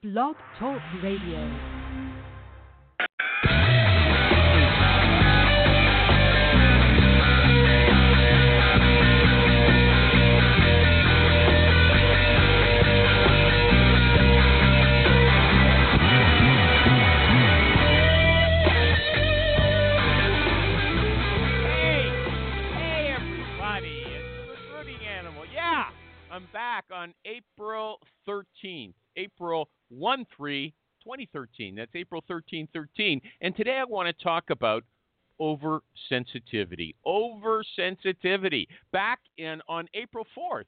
Blog Talk Radio. 1 3, 2013. That's April 13, 13. And today I want to talk about oversensitivity. Oversensitivity. Back in on April 4th,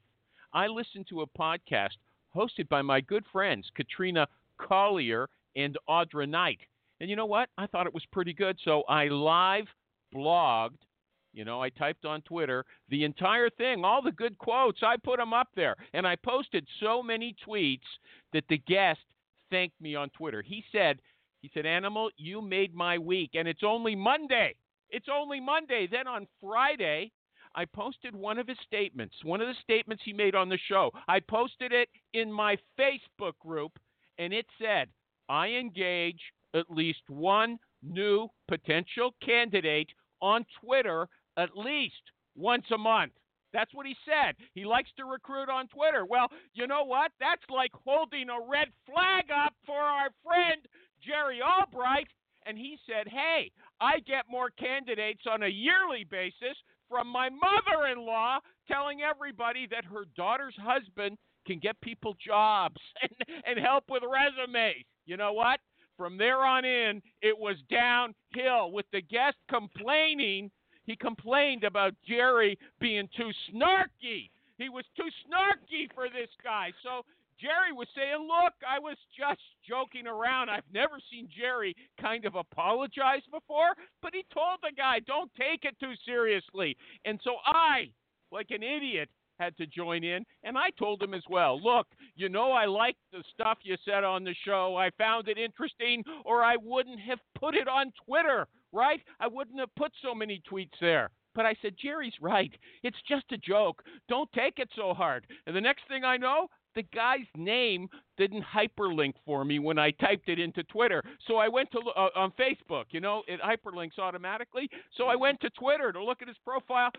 I listened to a podcast hosted by my good friends Katrina Collier and Audra Knight. And you know what? I thought it was pretty good, so I live blogged you know, I typed on Twitter the entire thing, all the good quotes. I put them up there, and I posted so many tweets that the guest thanked me on Twitter. He said, "He said, Animal, you made my week, and it's only Monday. It's only Monday." Then on Friday, I posted one of his statements, one of the statements he made on the show. I posted it in my Facebook group, and it said, "I engage at least one new potential candidate on Twitter at least once a month. That's what he said. He likes to recruit on Twitter. Well, you know what? That's like holding a red flag up for our friend Jerry Albright. And he said, Hey, I get more candidates on a yearly basis from my mother in law telling everybody that her daughter's husband can get people jobs and, and help with resumes. You know what? From there on in, it was downhill with the guest complaining. He complained about Jerry being too snarky. He was too snarky for this guy. So Jerry was saying, Look, I was just joking around. I've never seen Jerry kind of apologize before, but he told the guy, Don't take it too seriously. And so I, like an idiot, had to join in, and I told him as well. Look, you know I liked the stuff you said on the show. I found it interesting, or I wouldn't have put it on Twitter, right? I wouldn't have put so many tweets there. But I said, Jerry's right. It's just a joke. Don't take it so hard. And the next thing I know, the guy's name didn't hyperlink for me when I typed it into Twitter. So I went to uh, on Facebook, you know, it hyperlinks automatically. So I went to Twitter to look at his profile.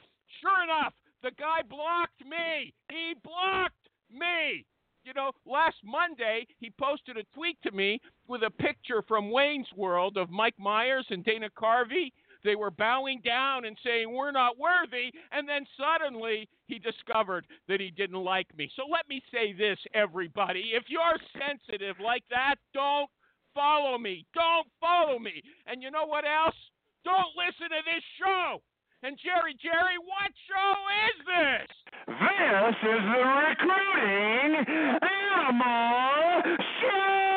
Sure enough, the guy blocked me. He blocked me. You know, last Monday he posted a tweet to me with a picture from Wayne's World of Mike Myers and Dana Carvey. They were bowing down and saying, We're not worthy. And then suddenly he discovered that he didn't like me. So let me say this, everybody. If you're sensitive like that, don't follow me. Don't follow me. And you know what else? Don't listen to this show. And Jerry, Jerry, what show is this? This is the Recruiting Animal Thank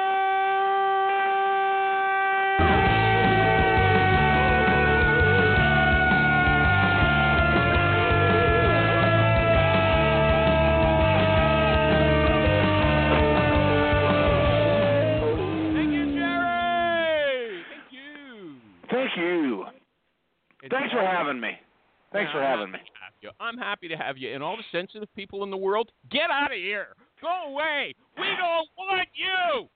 Thanks for having me. Thanks for having me. happy to have you. I'm happy to have you. And all the sensitive people in the world, get out of here. Go away. We don't want you.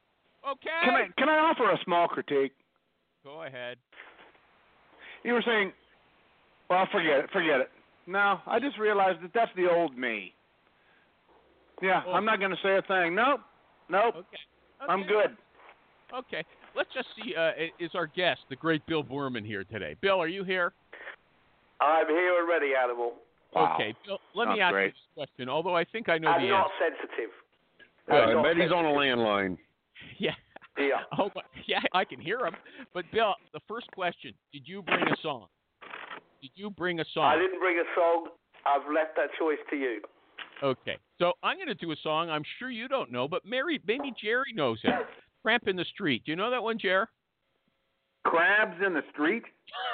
Okay? Can I can I offer a small critique? Go ahead. You were saying, well, forget it, forget it. No, I just realized that that's the old me. Yeah, Oh. I'm not going to say a thing. Nope, nope. Okay. I'm good. Okay. Let's just see. Uh, is our guest, the great Bill Boorman, here today? Bill, are you here? I'm here already, animal. Wow. Okay. Bill, let me ask great. you this question, although I think I know I'm the not answer. sensitive. Good. I'm I bet he's on a landline. Yeah. Yeah. Oh, but- yeah, I can hear him. But Bill, the first question: Did you bring a song? Did you bring a song? I didn't bring a song. I've left that choice to you. Okay, so I'm going to do a song I'm sure you don't know, but Mary, maybe Jerry knows it. Tramp in the Street. Do you know that one, Jer? Crabs in the street?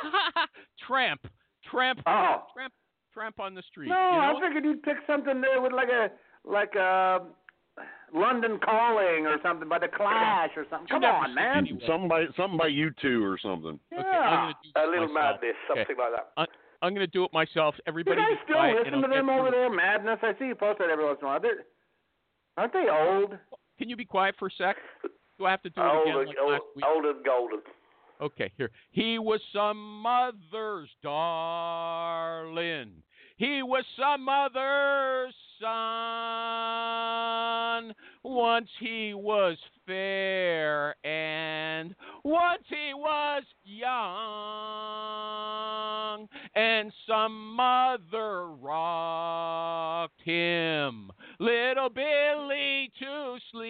Tramp, tramp, Oh. tramp, tramp on the street. No, you know I figured you'd pick something there with like a like a London Calling or something by the Clash or something. Come on, man. any- Something by something by you two or something. Okay, Yeah. I'm going to do A little myself. madness, Okay. something like that. I'm going to do it myself. Did Everybody I still quiet, listen to them over there, Madness? I see you post that every once in a while. They're, aren't they old? Can you be quiet for a sec? Do I have to do it Old, again and, like old, old and golden. Okay, here. He was some mother's darling. He was some mother's son. Once he was fair, and once he was young, and some mother rocked him, little Billy, to sleep.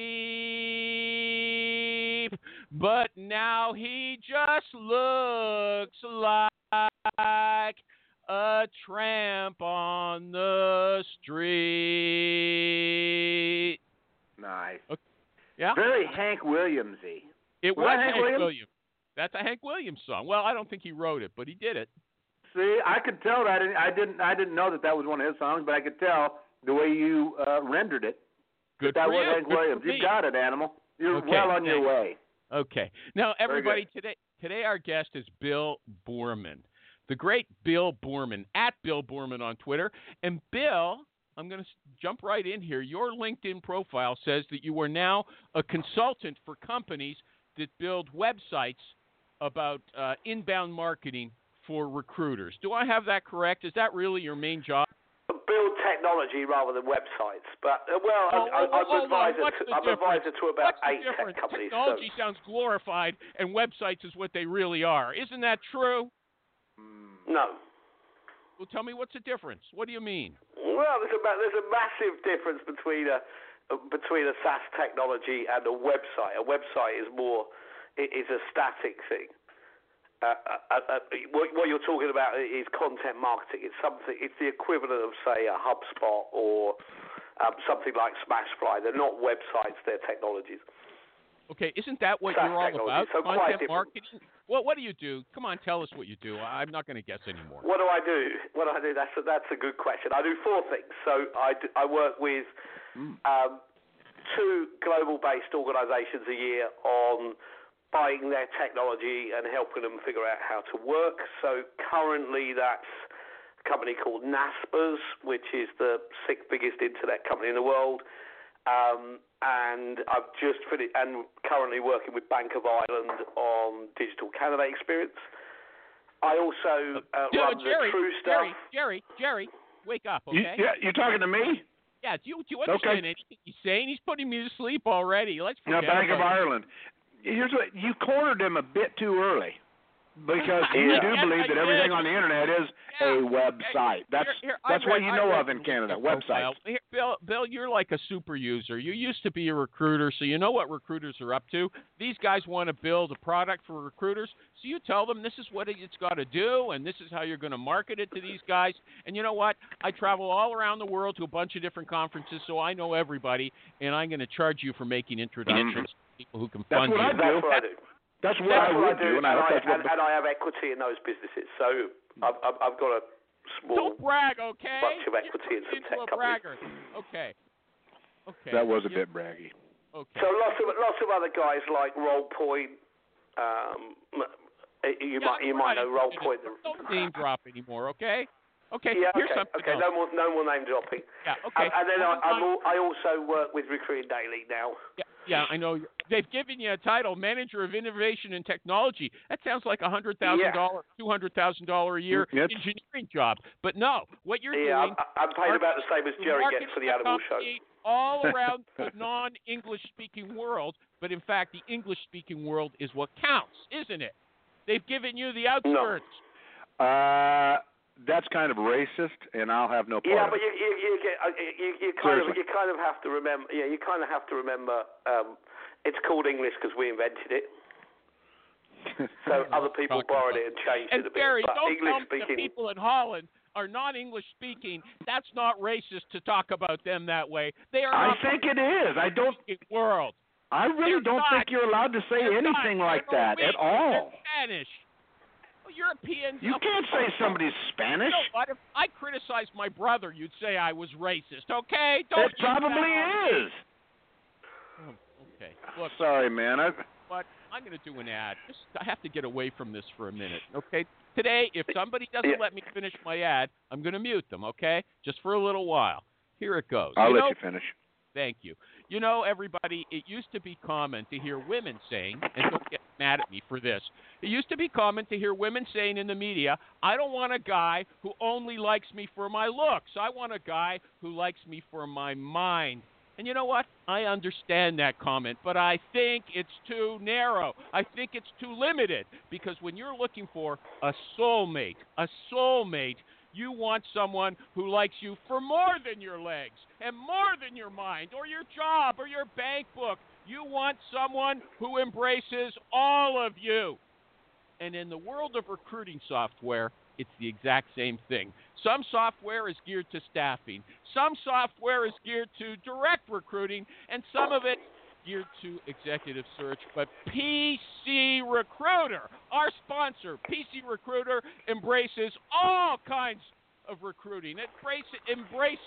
But now he just looks like a tramp on the street. Nice. Yeah, Very Hank Williamsy. it was was Hank Hank Williams? Williams. That's a Hank Williams song. Well, I don't think he wrote it, but he did it. See, I could tell that. I didn't. I didn't know that that was one of his songs, but I could tell the way you uh, rendered it. Good that for was. Hank Good Williams. You got it, animal. You're Okay, well on your way. Okay. Now, everybody, today today our guest is Bill Boorman, the great Bill Boorman at Bill Boorman on Twitter. And Bill, I'm going to jump right in here. Your LinkedIn profile says that you are now a consultant for companies that build websites about uh, inbound marketing for recruiters. Do I have that correct? Is that really your main job? Build technology rather than websites. But uh, well, Oh, I, I, I'm oh, advisor. to, I'm advisor to about What's eight tech companies. so- Technology sounds glorified, and websites is what they really are. Isn't that true? No. Well, tell me what's the difference. What do you mean? Well, there's a ma- there's a massive difference between a between a SaaS technology and a website. A website is more i- is a static thing. Uh, uh, uh, what, what you're talking about is content marketing. It's something. It's the equivalent of say a HubSpot or um, something like Smashfly. They're not websites. They're technologies. Okay, isn't that what SaaS you're all about? so Content marketing. What What do you do? Come on, tell us what you do. I'm not going to guess anymore. What do I do? What do I do? That's a, that's a good question. I do four things. So I, do, I work with um, two global-based organisations a year on buying their technology and helping them figure out how to work. So currently, that's a company called Naspers, which is the sixth biggest internet company in the world. Um, and I've just finished and currently working with Bank of Ireland on digital candidate experience. I also uh, Dude, run Jerry, the True Stuff. Jerry, Jerry, Jerry, wake up, You, okay? yeah, you're talking to me? Yeah, do you do you understand anything he's saying? He's putting me to sleep already. Let's No, forget Bank of about. Ireland. Here's what you cornered him a bit too early. Because you Yeah. do believe that everything on the internet is Yeah. a website. That's Here- here, I that's what you know read of in Canada. LinkedIn Websites. profile. Here, Bill, Bill, you're like a super user. You used to be a recruiter, so you know what recruiters are up to. These guys want to build a product for recruiters, so you tell them this is what it's got to do, and this is how you're going to market it to these guys. And you know what? I travel all around the world to a bunch of different conferences, so I know everybody, and I'm going to charge you for making introductions to people who can That's fund what you. I do. That's what I do. That's what That's I what would I do, do, and I hope that's what. and, and I have equity in those businesses. So I've, I've, I've got a small. Don't brag, okay? bunch of You're equity in turning some into tech a companies. bragger. Okay. Okay. that was a You- bit braggy. Okay. So lots of lots of other guys like RolePoint. Um, you Yeah, might you we're might know RolePoint. Don't name drop anymore, okay? Okay. Yeah, Here's okay, something okay. else. No more no more name dropping. Yeah. Okay. And, and then I, I'm all, I also work with Recruiting Daily now. Yeah, yeah, I know. They've given you a title, Manager of Innovation and Technology. That sounds like a hundred thousand dollar, two hundred thousand dollar a year Yes. engineering job. But no, what you're Yeah, doing, I'm, I'm paid about the same as Jerry gets for the animal show. all around the non-English speaking world. But in fact, the English speaking world is what counts, isn't it? They've given you the outskirts. Uh, that's kind of racist, and I'll have no part Yeah, but you you you, get, uh, you you kind of you kind of have to remember. Yeah, you kind of have to remember. Um, it's called English because we invented it. So other people borrowed about- it and changed And it a bit. Barry, but don't English tell me the speaking. people in Holland are not English speaking. That's not racist to talk about them that way. They are I think it is. I don't. world. I really They're don't not. think you're allowed to say anything not. like They're that at all. They're Spanish. Well, Europeans. You can't say somebody's Spanish. know what? If I criticized my brother, you'd say I was racist. Okay? Don't. It probably is. Oh, okay. Look, Sorry, man. I, but I'm going to do an ad. Just, I have to get away from this for a minute. Okay. Today, if somebody doesn't Yeah. let me finish my ad, I'm going to mute them. Okay? Just for a little while. Here it goes. I'll you let know, you finish. Thank you. You know, everybody, it used to be common to hear women saying, and don't get mad at me for this. It used to be common to hear women saying in the media, I don't want a guy who only likes me for my looks. I want a guy who likes me for my mind. And you know what? I understand that comment, but I think it's too narrow. I think it's too limited because when you're looking for a soulmate, a soulmate, you want someone who likes you for more than your legs and more than your mind or your job or your bank book. You want someone who embraces all of you. And in the world of recruiting software, it's the exact same thing. Some software is geared to staffing, some software is geared to direct recruiting, and some of it geared to executive search. But PC Recruiter, our sponsor, PC Recruiter, embraces all kinds of recruiting. It embraces,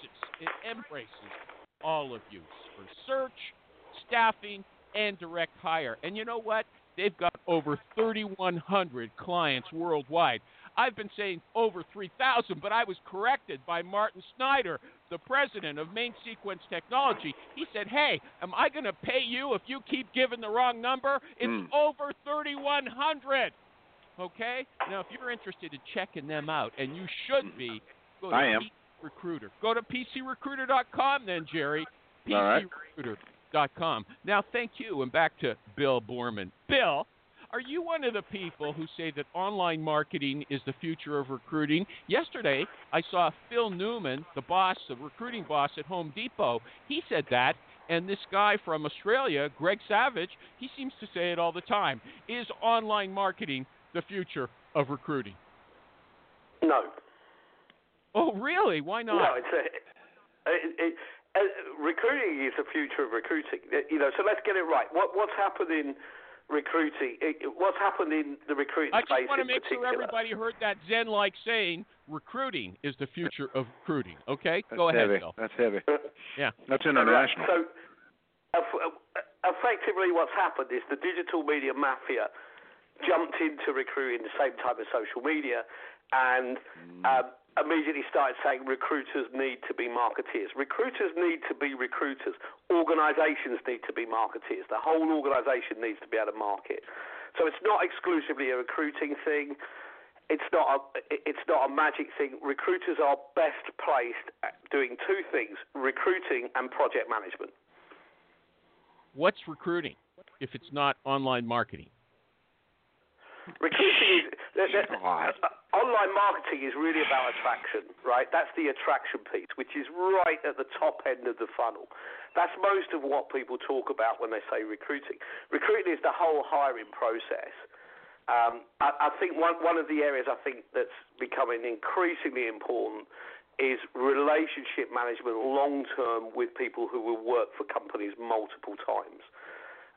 it embraces all of you for search, staffing, and direct hire. And you know what? They've got over 3,100 clients worldwide. I've been saying over 3,000, but I was corrected by Martin Snyder, the president of Main Sequence Technology. He said, Hey, am I going to pay you if you keep giving the wrong number? It's Mm. over 3,100. Okay? Now, if you're interested in checking them out, and you should be, go to I am. PC Recruiter. Go to PCRecruiter.com then, Jerry. All right. PCRecruiter.com. Now, thank you, and back to Bill Boorman. Bill, are you one of the people who say that online marketing is the future of recruiting? Yesterday, I saw Phil Newman, the boss, the recruiting boss at Home Depot. He said that, and this guy from Australia, Greg Savage, he seems to say it all the time. Is online marketing the future of recruiting? No. Oh, really? Why not? No, it's a, it, it, uh, recruiting is the future of recruiting. You know, so let's get it right. What what's happened in recruiting? It, it- what's happened in the recruiting space? I just want to in make sure everybody heard that Zen-like saying, "Recruiting is the future of recruiting." Okay, That's go ahead, heavy. Bill. That's heavy. Yeah. That's international. So, effectively, what's happened is the digital media mafia jumped into recruiting the same time as social media, and um, immediately started saying recruiters need to be marketeers. Recruiters need to be recruiters. Organisations need to be marketeers. The whole organisation needs to be able to market. So it's not exclusively a recruiting thing. It's not a it's not a magic thing. Recruiters are best placed at doing two things: recruiting and project management. What's recruiting if it's not online marketing? Recruiting is the, God. uh, online marketing is really about attraction, right? That's the attraction piece, which is right at the top end of the funnel. That's most of what people talk about when they say recruiting. Recruiting is the whole hiring process. Um, I, I think one one of the areas I think that's becoming increasingly important is relationship management long term with people who will work for companies multiple times.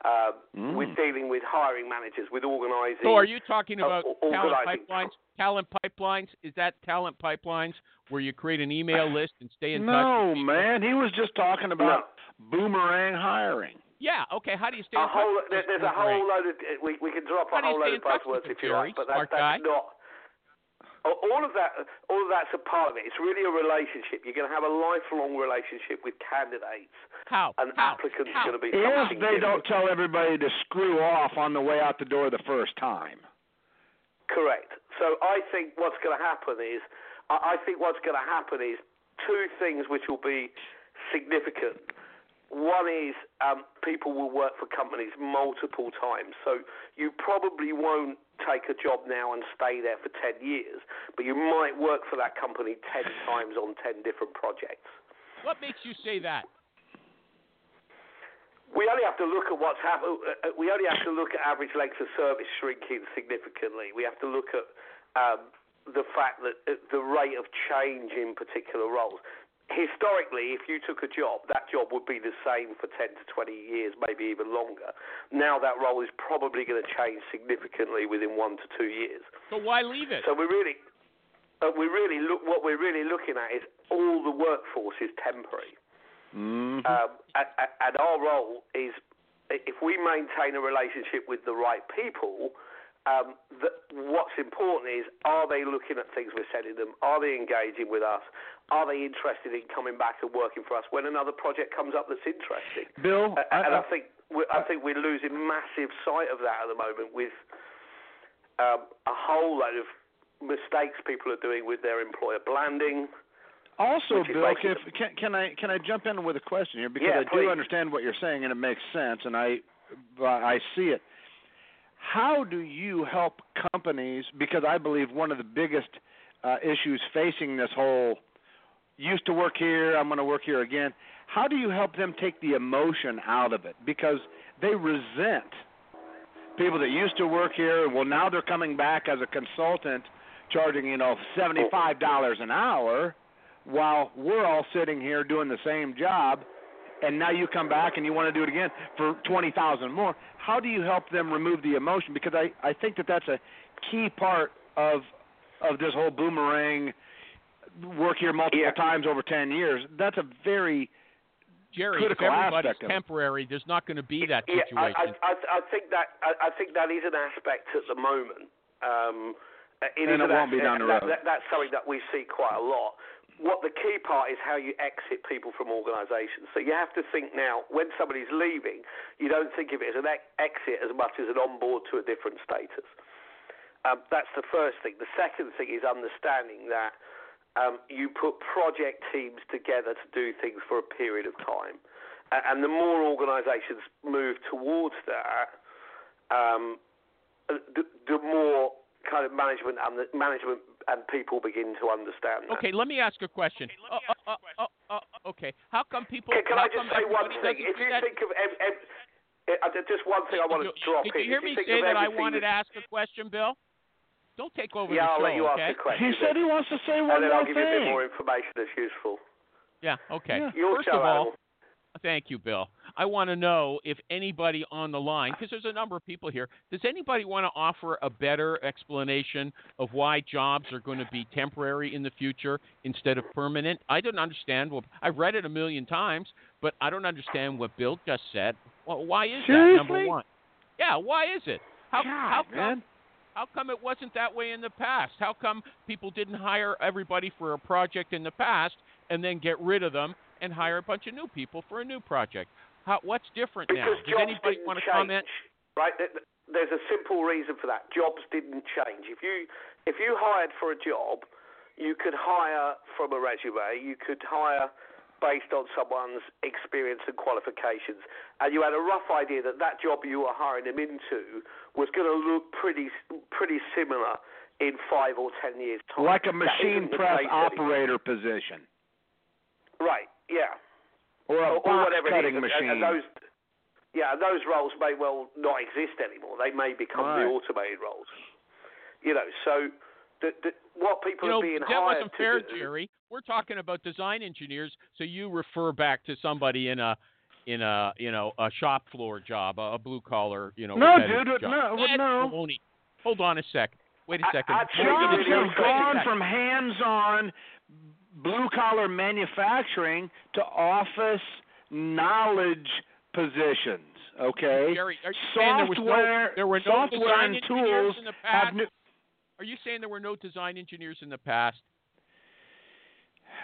Uh, Mm. We're dealing with hiring managers, with organising. So, are you talking uh, about o- talent pipelines? Talent pipelines? Is that talent pipelines where you create an email list and stay in touch? No, man. He was just talking about boomerang hiring. Yeah. Okay. How do you stay a in touch? whole, with there, those there's a whole load of we we can drop How a whole load of touch buzzwords if you like, but that, that's guy. not. All of that, all of that's a part of it. It's really a relationship. You're going to have a lifelong relationship with candidates, How? and How? applicants How? going to be If something they don't tell everybody to screw off on the way out the door the first time. Correct. So I think what's going to happen is, I I think what's going to happen is two things which will be significant. One is um, people will work for companies multiple times. So you probably won't take a job now and stay there for 10 years, but you might work for that company 10 times on 10 different projects. What makes you say that? We only have to look at what's happened. We only have to look at average length of service shrinking significantly. We have to look at um, the fact that uh, the rate of change in particular roles. Historically, if you took a job, that job would be the same for 10 to 20 years, maybe even longer. Now that role is probably going to change significantly within one to two years. So why leave it? So we really, uh, we really look. What we're really looking at is all the workforce is temporary. Mm-hmm. Um, and, and our role is, if we maintain a relationship with the right people, Um, the, what's important is are they looking at things we're sending them? Are they engaging with us? Are they interested in coming back and working for us when another project comes up that's interesting? Bill, Uh, and I, I, think we're, I think we're losing massive sight of that at the moment with um, a whole load of mistakes people are doing with their employer branding. Also, Bill, if, can, can I can I jump in with a question here because Yeah, I do please. understand what you're saying and it makes sense and I I see it. How do you help companies? Because I believe one of the biggest uh, issues facing this whole used to work here, I'm going to work here again. How do you help them take the emotion out of it? Because they resent people that used to work here. Well, now they're coming back as a consultant, charging you know seventy-five dollars an hour, while we're all sitting here doing the same job. And now you come back and you want to do it again for twenty thousand more. How do you help them remove the emotion? Because I I think that that's a key part of of this whole boomerang work here multiple Yeah. times over ten years. That's a very Jerry, if critical everybody's aspect of it. temporary, there's not going to be that Yeah, I, situation. I, I, I think that I, I think that is an aspect at the moment. Um, it And it won't be aspect- down the that- that- that's something that we see quite a lot. What the key part is how you exit people from organisations. So you have to think now when somebody's leaving, you don't think of it as an exit as much as an onboard to a different status. Um, that's the first thing. The second thing is understanding that um, you put project teams together to do things for a period of time. And the more organisations move towards that, um, the, the more kind of management and the management and people begin to understand that. Okay, let me ask a question. Uh, uh, uh, uh, uh, okay, how come people? Can, can I just say one thing? If you that? think of ev- ev- uh, just one thing I want to Did you- drop Did in. you hear If me think say of that I everything wanted to ask a question, Bill? Don't take over Yeah, the I'll show, let you okay? ask the question. He said he wants to say one more thing. and one then I'll give you a bit more information that's useful. Yeah, okay. Yeah. Your First show, of all, Animal. Thank you, Bill. I want to know if anybody on the line, because there's a number of people here, does anybody want to offer a better explanation of why jobs are going to be temporary in the future instead of permanent? I don't understand. Well, I've read it a million times, but I don't understand what Bill just said. Well, why is that? Number one. Yeah, why is it? How, how come? man. How come it wasn't that way in the past? How come people didn't hire everybody for a project in the past and then get rid of them and hire a bunch of new people for a new project? How, what's different now? Because Does jobs anybody didn't want to change, comment? right? Th- th- There's a simple reason for that. Jobs didn't change. If you if you hired for a job, you could hire from a resume. You could hire based on someone's experience and qualifications, and you had a rough idea that that job you were hiring them into was going to look pretty pretty similar in five or ten years' time. Like a machine press case anymore. operator position Right. Yeah. Or a or, or whatever cutting it is. machine. And, and those, yeah, those roles may well not exist anymore. They may become Right. the automated roles. You know, so the, the, what people You know, are being that hired wasn't fair, to do. Jerry. We're talking about design engineers, so you refer back to somebody in a in a you know a shop floor job, a, a blue collar you know. No, dude, job. no, That's no. baloney. Hold on a sec. Wait a I- second. I Before tell we Jobs have wait a gone from hands-on blue collar manufacturing to office knowledge positions. Okay, Jerry, are you saying there was no- software, there were no software design and tools in the have past? new. Are you saying there were no design engineers in the past?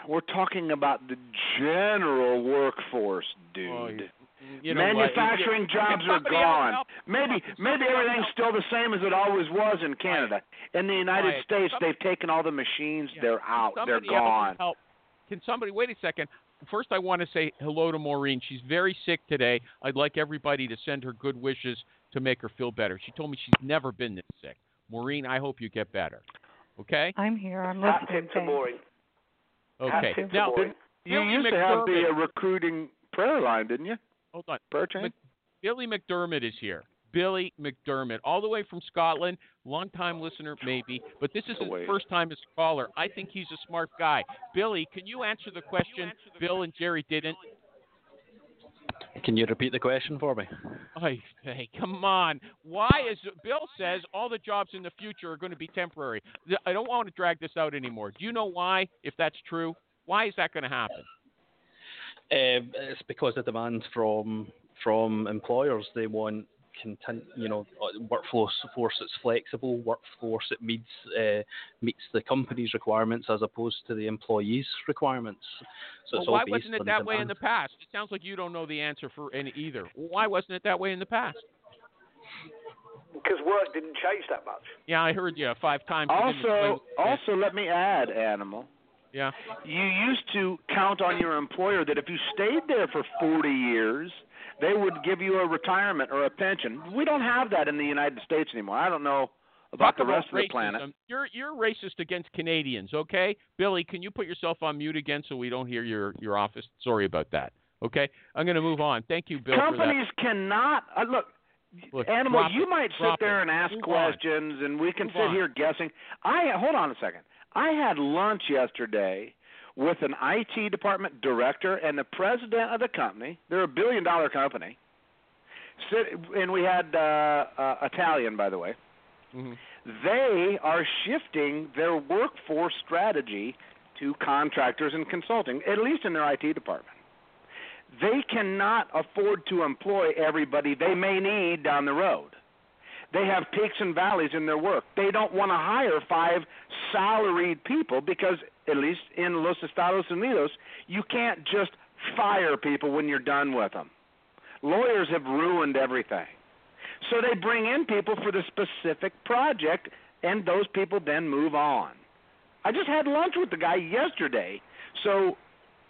We're talking about the general workforce, oh, dude. Oh, you- you know? Manufacturing You- jobs are gone. Maybe maybe everything's still the same as it always was in Canada. In the United Quiet. States, Some- they've taken all the machines. Yeah. They're out. They're gone. Help. Can somebody wait a second? First, I want to say hello to Maureen. She's very sick today. I'd like everybody to send her good wishes to make her feel better. She told me she's never been this sick. Maureen, I hope you get better. Okay? I'm here. I'm listening. tip to. Maureen. Okay. Hat to Now, Maureen. You Billy used to have the uh, recruiting prayer line, didn't you? Hold on. Prayer chain. Mc- Billy McDermott is here. Billy McDermott, all the way from Scotland, long-time listener maybe, but this is his Away. first time as a caller. I think he's a smart guy. Billy, can you answer the question Bill and Jerry didn't? Can you repeat the question for me? Ay, hey, come on. Why is Bill says all the jobs in the future are going to be temporary? I don't want to drag this out anymore. Do you know why? If that's true, why is that going to happen? Um, it's because the demand from from employers they want contin- you know, uh, workforce force that's flexible, workforce that meets uh, meets the company's requirements as opposed to the employees' requirements. So well, it's all why based wasn't it that demand. way in the past? It sounds like you don't know the answer for any either. Why wasn't it that way in the past? Because work didn't change that much. Yeah, I heard you five times. Also, also, let me add, animal. Yeah. You used to count on your employer that if you stayed there for 40 years, they would give you a retirement or a pension. We don't have that in the United States anymore. I don't know about Talk the about rest of the planet. You're you're racist against Canadians, okay? Billy, can you put yourself on mute again so we don't hear your your office? Sorry about that. Okay, I'm going to move on. Thank you, Bill. Companies cannot uh, look. Look, Animal, you it. might sit there it. and ask Move on. questions, and we can Move sit on. here guessing. I hold on a second. I had lunch yesterday with an IT department director and the president of the company. They're a billion dollar company. And we had uh, uh, Italian, by the way. Mhm. They are shifting their workforce strategy to contractors and consulting, at least in their IT department. They cannot afford to employ everybody they may need down the road. They have peaks and valleys in their work. They don't want to hire five salaried people because, at least in Los Estados Unidos, you can't just fire people when you're done with them. Lawyers have ruined everything. So they bring in people for the specific project, and those people then move on. I just had lunch with the guy yesterday, so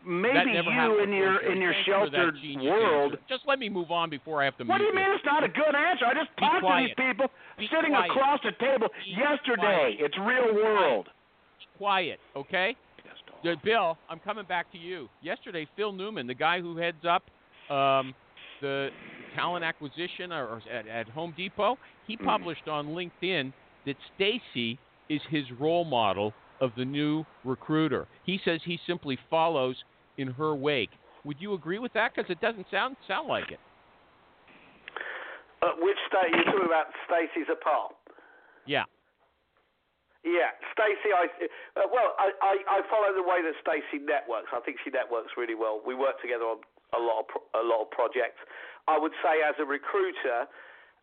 maybe you in your in your Thank you for that sheltered world. answer. Just let me move on before I have to. What do you mean it's not a good answer? I just Be talked to these people Be sitting quiet. across the table Be yesterday. quiet. It's real world. Quiet, okay? Uh, Bill, I'm coming back to you. Yesterday, Phil Newman, the guy who heads up um, the talent acquisition or, or at, at Home Depot, he Mm. published on LinkedIn that Stacy is his role model of the new recruiter. He says he simply follows in her wake. Would you agree with that? Because it doesn't sound sound like it. At which state you're talking about Stacey's apart? Yeah. Yeah, Stacey. I uh, well, I, I I follow the way that Stacey networks. I think she networks really well. We work together on a lot of pro- a lot of projects. I would say as a recruiter,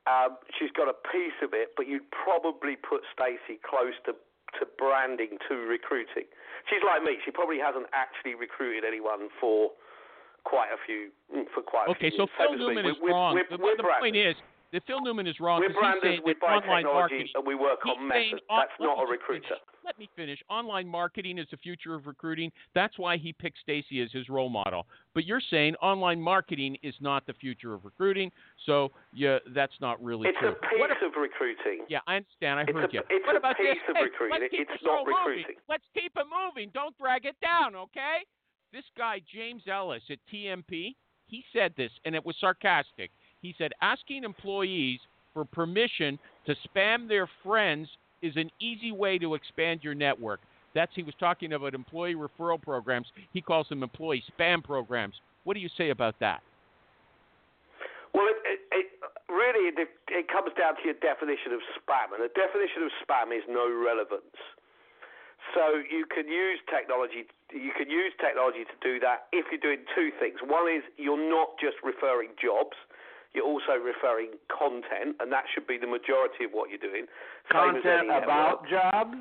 um, she's got a piece of it, but you'd probably put Stacey close to to branding to recruiting. She's like me. She probably hasn't actually recruited anyone for quite a few for quite a Okay, few so years. Phil. Newman is We're- wrong. we're- the we're the point branders. is that Phil Newman is wrong We're saying We buy online technology marketing. and we work He's on saying methods. That's not a recruiter. finish. Let me finish. Online marketing is the future of recruiting. That's why he picked Stacy as his role model. But you're saying online marketing is not the future of recruiting, so yeah, that's not really It's true. a piece What of recruiting. yeah, I understand. I It's heard a- you. it's what a about piece this? of Hey, recruiting. Let's keep It's not moving. Let's keep it moving. Don't drag it down, okay? This guy James Ellis at TMP, he said this, and it was sarcastic. He said asking employees for permission to spam their friends is an easy way to expand your network. That's he was talking about employee referral programs. He calls them employee spam programs. What do you say about that? Well, it, it, it really it, it comes down to your definition of spam, and the definition of spam is no relevance. So you can use technology. You can use technology to do that if you're doing two things. One is you're not just referring jobs. You're also referring content, and that should be the majority of what you're doing. Content about network. jobs.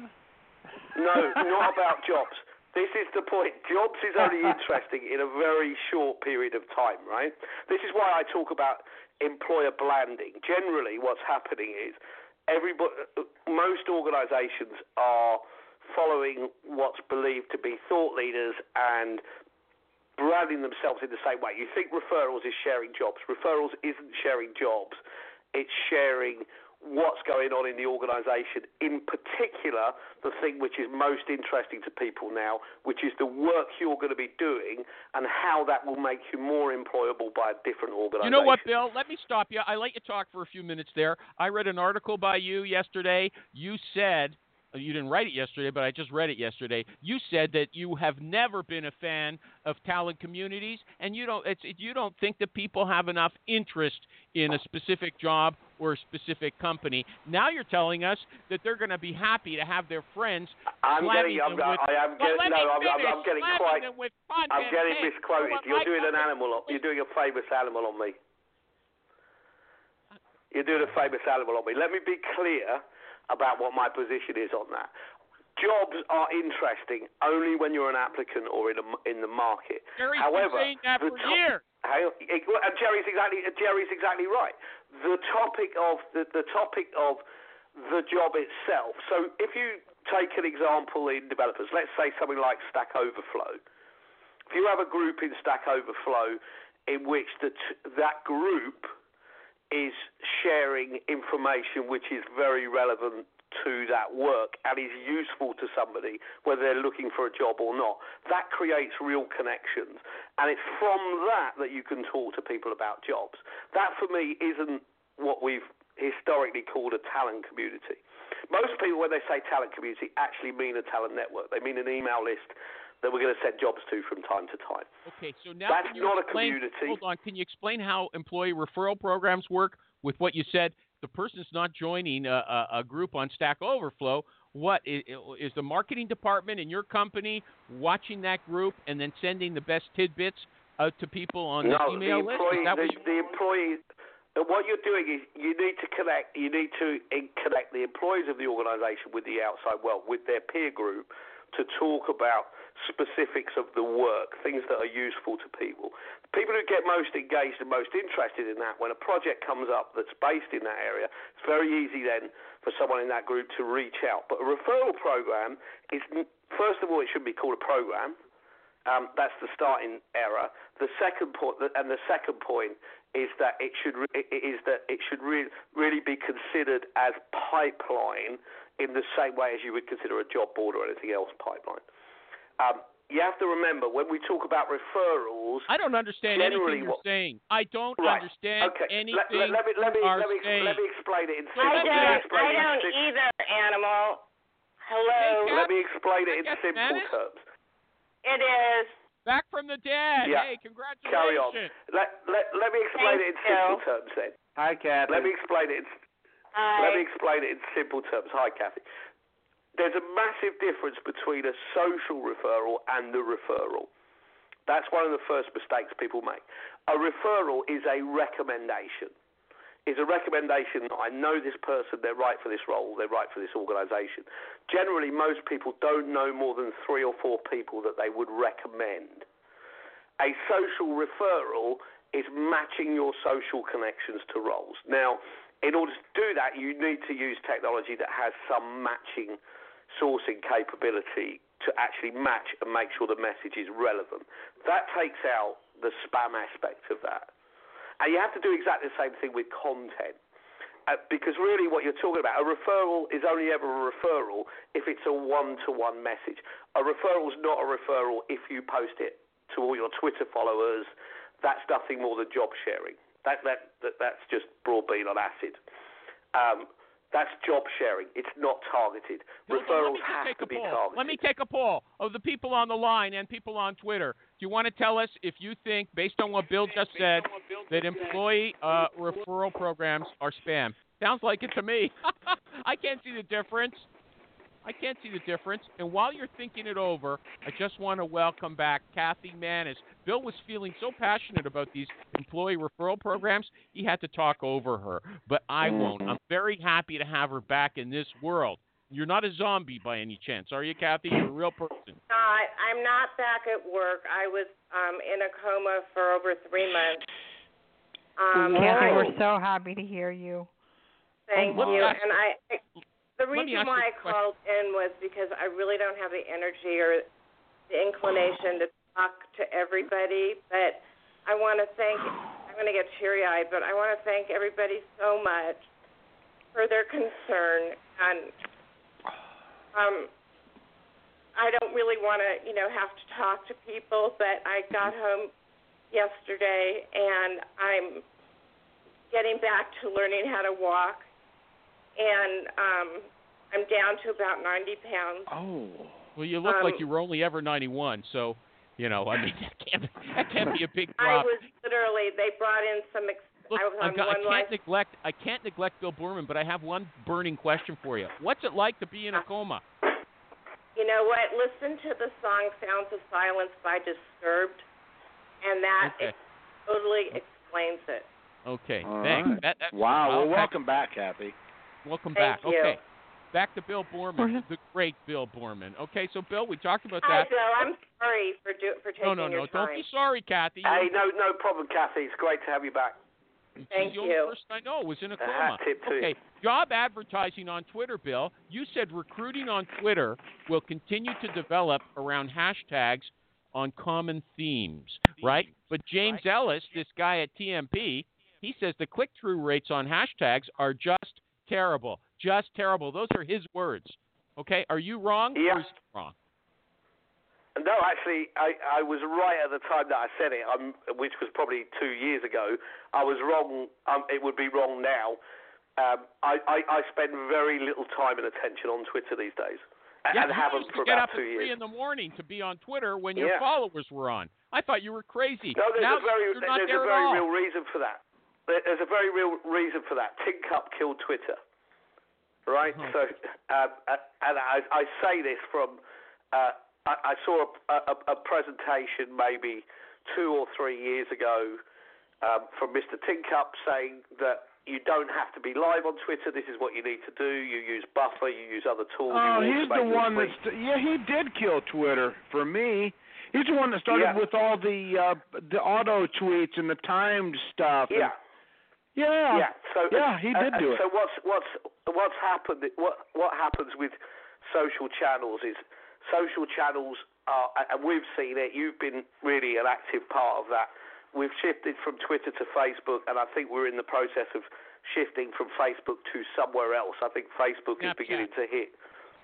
No, not about jobs. This is the point. Jobs is only interesting in a very short period of time, right? This is why I talk about employer blanding. Generally, what's happening is everybody, uh, most organisations are following what's believed to be thought leaders and branding themselves in the same way. You think referrals is sharing jobs. Referrals isn't sharing jobs. It's sharing what's going on in the organisation, in particular, the thing which is most interesting to people now, which is the work you're going to be doing and how that will make you more employable by a different organisation. You know what, Bill? Let me stop you. I let you talk for a few minutes there. I read an article by you yesterday. You said you didn't write it yesterday, but I just read it yesterday. You said that you have never been a fan of talent communities, and you don't. It's you don't think that people have enough interest in a specific job or a specific company. Now you're telling us that they're going to be happy to have their friends I'm getting, I'm, with. I am getting, no, I'm, I'm. I'm getting quite, them with content. I'm getting misquoted. You're doing an animal. You're doing a famous animal on me. You're doing a famous animal on me. Let me be clear about what my position is on that. Jobs are interesting only when you're an applicant or in a, in the market. Jerry's However, saying that the for top- years. Hang on, it- well, and Jerry's exactly Jerry's exactly right. The topic of the, the topic of the job itself. So if you take an example in developers, let's say something like Stack Overflow. If you have a group in Stack Overflow in which the t- that group is sharing information which is very relevant to that work and is useful to somebody, whether they're looking for a job or not. That creates real connections. And it's from that that you can talk to people about jobs. That, for me, isn't what we've historically called a talent community. Most people, when they say talent community, actually mean a talent network. They mean an email list that we're going to send jobs to from time to time. Okay, so now That's not a community. Hold on, can you explain how employee referral programs work with what you said? The person's not joining a, a, a group on Stack Overflow. What is, is the marketing department in your company watching that group and then sending the best tidbits out to people on no, the email the list? employee, Is that the, the employee. uh, What you're doing is you need to connect. You need to connect the employees of the organisation with the outside world, with their peer group, to talk about specifics of the work, things that are useful to people. People who get most engaged and most interested in that, when a project comes up that's based in that area, it's very easy then for someone in that group to reach out. But a referral program is, first of all, it should be called a program. Um, that's the starting error. The second point, and the second point is that it should re- is that it should re- really be considered as pipeline in the same way as you would consider a job board or anything else pipeline. Um, you have to remember when we talk about referrals. I don't understand anything you're what- saying. I don't Right. understand okay. anything Let, let, let me let me let me let me explain it in I simple. I don't, I it in don't either, animal. Hello. Hey, Let me explain it in simple Spanish? terms. It is. Back from the dead. Yeah. Hey, congratulations. Carry on. Let let let me explain Thank it in simple you. terms then. Hi, Kathy. Let me explain it. In, I, Let me explain it in simple terms. Hi, Kathy. There's a massive difference between a social referral and the referral. That's one of the first mistakes people make. A referral is a recommendation. Is a recommendation that I know this person, they're right for this role, they're right for this organisation. Generally, most people don't know more than three or four people that they would recommend. A social referral is matching your social connections to roles. Now, in order to do that, you need to use technology that has some matching sourcing capability to actually match and make sure the message is relevant. That takes out the spam aspect of that. And you have to do exactly the same thing with content. Uh, because really, what you're talking about, a referral is only ever a referral if it's a one to one message. A referral is not a referral if you post it to all your Twitter followers. That's nothing more than job sharing. That, that, that That's just Broadbean on acid. Um, that's job sharing. It's not targeted. Referrals have to be poll. targeted. Let me take a poll of the people on the line and people on Twitter. Do you want to tell us if you think, based on what Bill just said, that employee uh, referral programs are spam? Sounds like it to me. I can't see the difference. I can't see the difference. And while you're thinking it over, I just want to welcome back Kathy Manis. Bill was feeling so passionate about these employee referral programs, he had to talk over her. But I won't. I'm very happy to have her back in this world. You're not a zombie by any chance, are you, Kathy? You're a real person. not. I'm not back at work. I was um, in a coma for over three months. Um, Kathy, I- we're so happy to hear you. Thank Oh, you. ask- And I, I the reason why I called in was because I really don't have the energy or the inclination to talk to everybody. But I want to thank. I'm going to get teary-eyed, but I want to thank everybody so much for their concern and. Um, I don't really want to, you know, have to talk to people, but I got home yesterday and I'm getting back to learning how to walk and um I'm down to about 90 pounds. Oh. Well, you look Um, like you were only ever 91, so you know, I mean, that can't that can't be a big drop. I was literally they brought in some ex- Look, I was I've on got- I one can't life neglect I can't neglect Bill Boorman, but I have one burning question for you. What's it like to be in a coma? You know what? Listen to the song Sounds of Silence by Disturbed and that Okay. totally explains it. Okay, All thanks. right. That, that, wow. I'll Well, welcome back, Kathy. Welcome Thank back. you. Okay, back to Bill Boorman, the great Bill Boorman. Okay, so Bill, we talked about that. Hi, that. Bill. I'm sorry for do, for taking no, no, no. time. Don't be sorry, Kathy. Hey, no, no problem, Kathy. It's great to have you back. This is Thank the only person I know was in a A coma. hat tip to you. Okay, job advertising on Twitter, Bill. You said recruiting on Twitter will continue to develop around hashtags on common themes, right? But James Ellis, this guy at TMP, he says the click-through rates on hashtags are just terrible, just terrible. Those are his words. Okay, are you wrong? Yeah. Or is he wrong? No, actually, I, I was right at the time that I said it, um, which was probably two years ago. I was wrong. Um, it would be wrong now. Um, I, I, I spend very little time and attention on Twitter these days, a- Yeah, and haven't for to get about up two at three years. in the morning to be on Twitter when your Yeah. followers were on. I thought you were crazy. No, there's now a very there's there a very real reason for that. There- There's a very real reason for that. Tin Cup killed Twitter, right? Oh. So, um, uh, and I, I say this from uh, I, I saw a, a, a presentation maybe two or three years ago um, from Mr. Tin Cup saying that you don't have to be live on Twitter. This is what you need to do. You use Buffer. You use other tools. Oh, he's the one that's yeah, he did kill Twitter for me. He's the one that started Yeah. with all the uh the auto tweets and the timed stuff. and- Yeah. yeah. So Yeah, he uh, did uh, do it. So what's what's what's happened? What what happens with social channels is social channels are, and we've seen it. You've been really an active part of that. We've shifted from Twitter to Facebook, and I think we're in the process of shifting from Facebook to somewhere else. I think Facebook is beginning to hit.